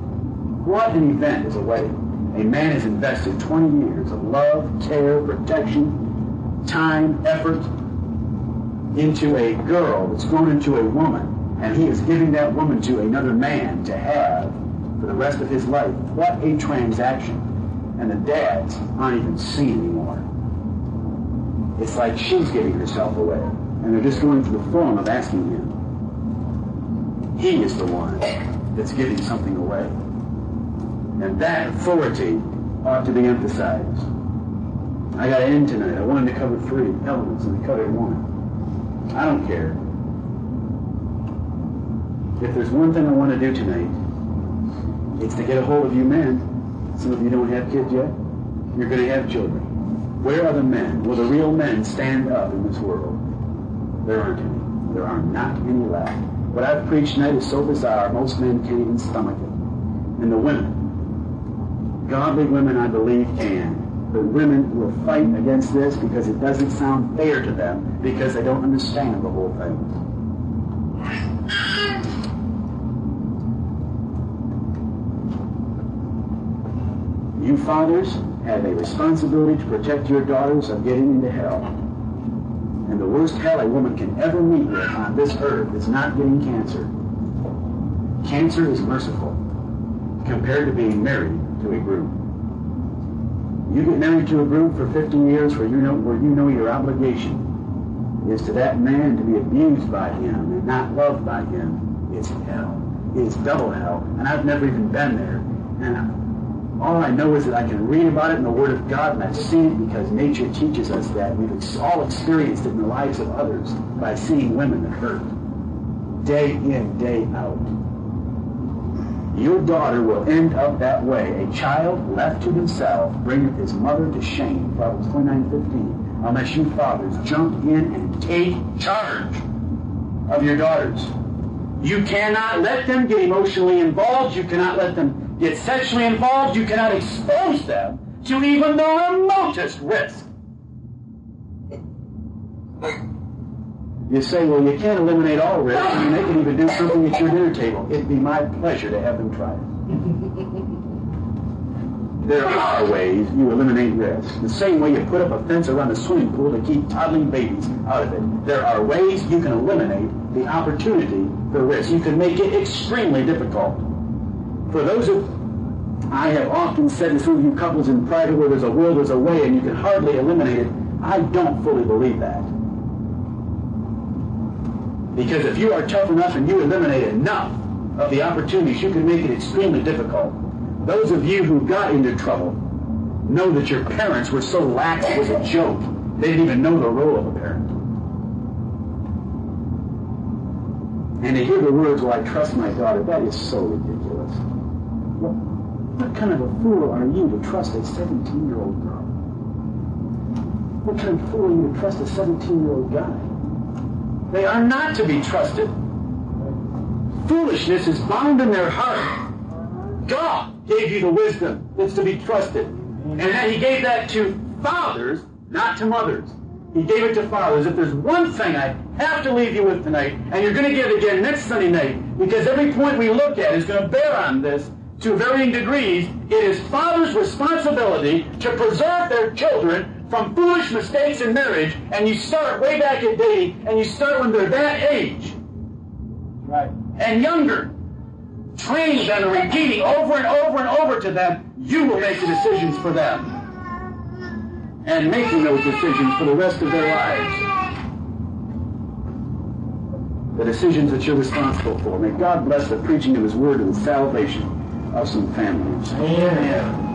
what an event is a wedding. A man has invested 20 years of love, care, protection, time, effort into a girl that's grown into a woman, and he is giving that woman to another man to have for the rest of his life. What a transaction. And the dads aren't even seen anymore. It's like she's giving herself away. And they're just going through the form of asking him. He is the one that's giving something away. And that authority ought to be emphasized. I got end tonight. I wanted to cover three elements and I covered one. I don't care. If there's one thing I want to do tonight, it's to get a hold of you men. Some of you don't have kids yet. You're going to have children. Where are the men? Will the real men stand up in this world? There aren't any. There are not any left. What I've preached tonight is so bizarre, most men can't even stomach it. And the women, godly women, I believe, can. But women will fight against this because it doesn't sound fair to them because they don't understand the whole thing. You fathers have a responsibility to protect your daughters of getting into hell. And the worst hell a woman can ever meet with on this earth is not getting cancer. Cancer is merciful compared to being married a group. You get married to a group for 50 years where you know where you know your obligation is to that man to be abused by him and not loved by him. It's hell. It's double hell. And I've never even been there. And all I know is that I can read about it in the Word of God, and I've seen it because nature teaches us that. We've all experienced it in the lives of others by seeing women that hurt day in, day out. Your daughter will end up that way. A child left to himself bringeth his mother to shame. Proverbs 29, 15. Unless you fathers jump in and take charge of your daughters. You cannot let them get emotionally involved. You cannot let them get sexually involved, you cannot expose them to even the remotest risk. You say, well, you can't eliminate all risk. I mean, they can even do something at your dinner table. It'd be my pleasure to have them try it. there are ways you eliminate risk. The same way you put up a fence around a swimming pool to keep toddling babies out of it. There are ways you can eliminate the opportunity for risk. You can make it extremely difficult. For those of I have often said to some of you couples in private where there's a will, there's a way, and you can hardly eliminate it. I don't fully believe that. Because if you are tough enough and you eliminate enough of the opportunities, you can make it extremely difficult. Those of you who got into trouble know that your parents were so lax it was a joke. They didn't even know the role of a parent. And to hear the words, well, I trust my daughter, that is so ridiculous. What kind of a fool are you to trust a 17-year-old girl? What kind of fool are you to trust a 17-year-old guy? They are not to be trusted. Foolishness is bound in their heart. God gave you the wisdom that's to be trusted. And that he gave that to fathers, not to mothers. He gave it to fathers. If there's one thing I have to leave you with tonight, and you're going to get it again next Sunday night, because every point we look at is going to bear on this, to varying degrees, it is fathers' responsibility to preserve their children from foolish mistakes in marriage, and you start way back at dating, and you start when they're that age. Right. And younger. Training them and repeating over and over and over to them, you will make the decisions for them. And making those decisions for the rest of their lives. The decisions that you're responsible for. May God bless the preaching of His Word and the salvation of some families. Amen.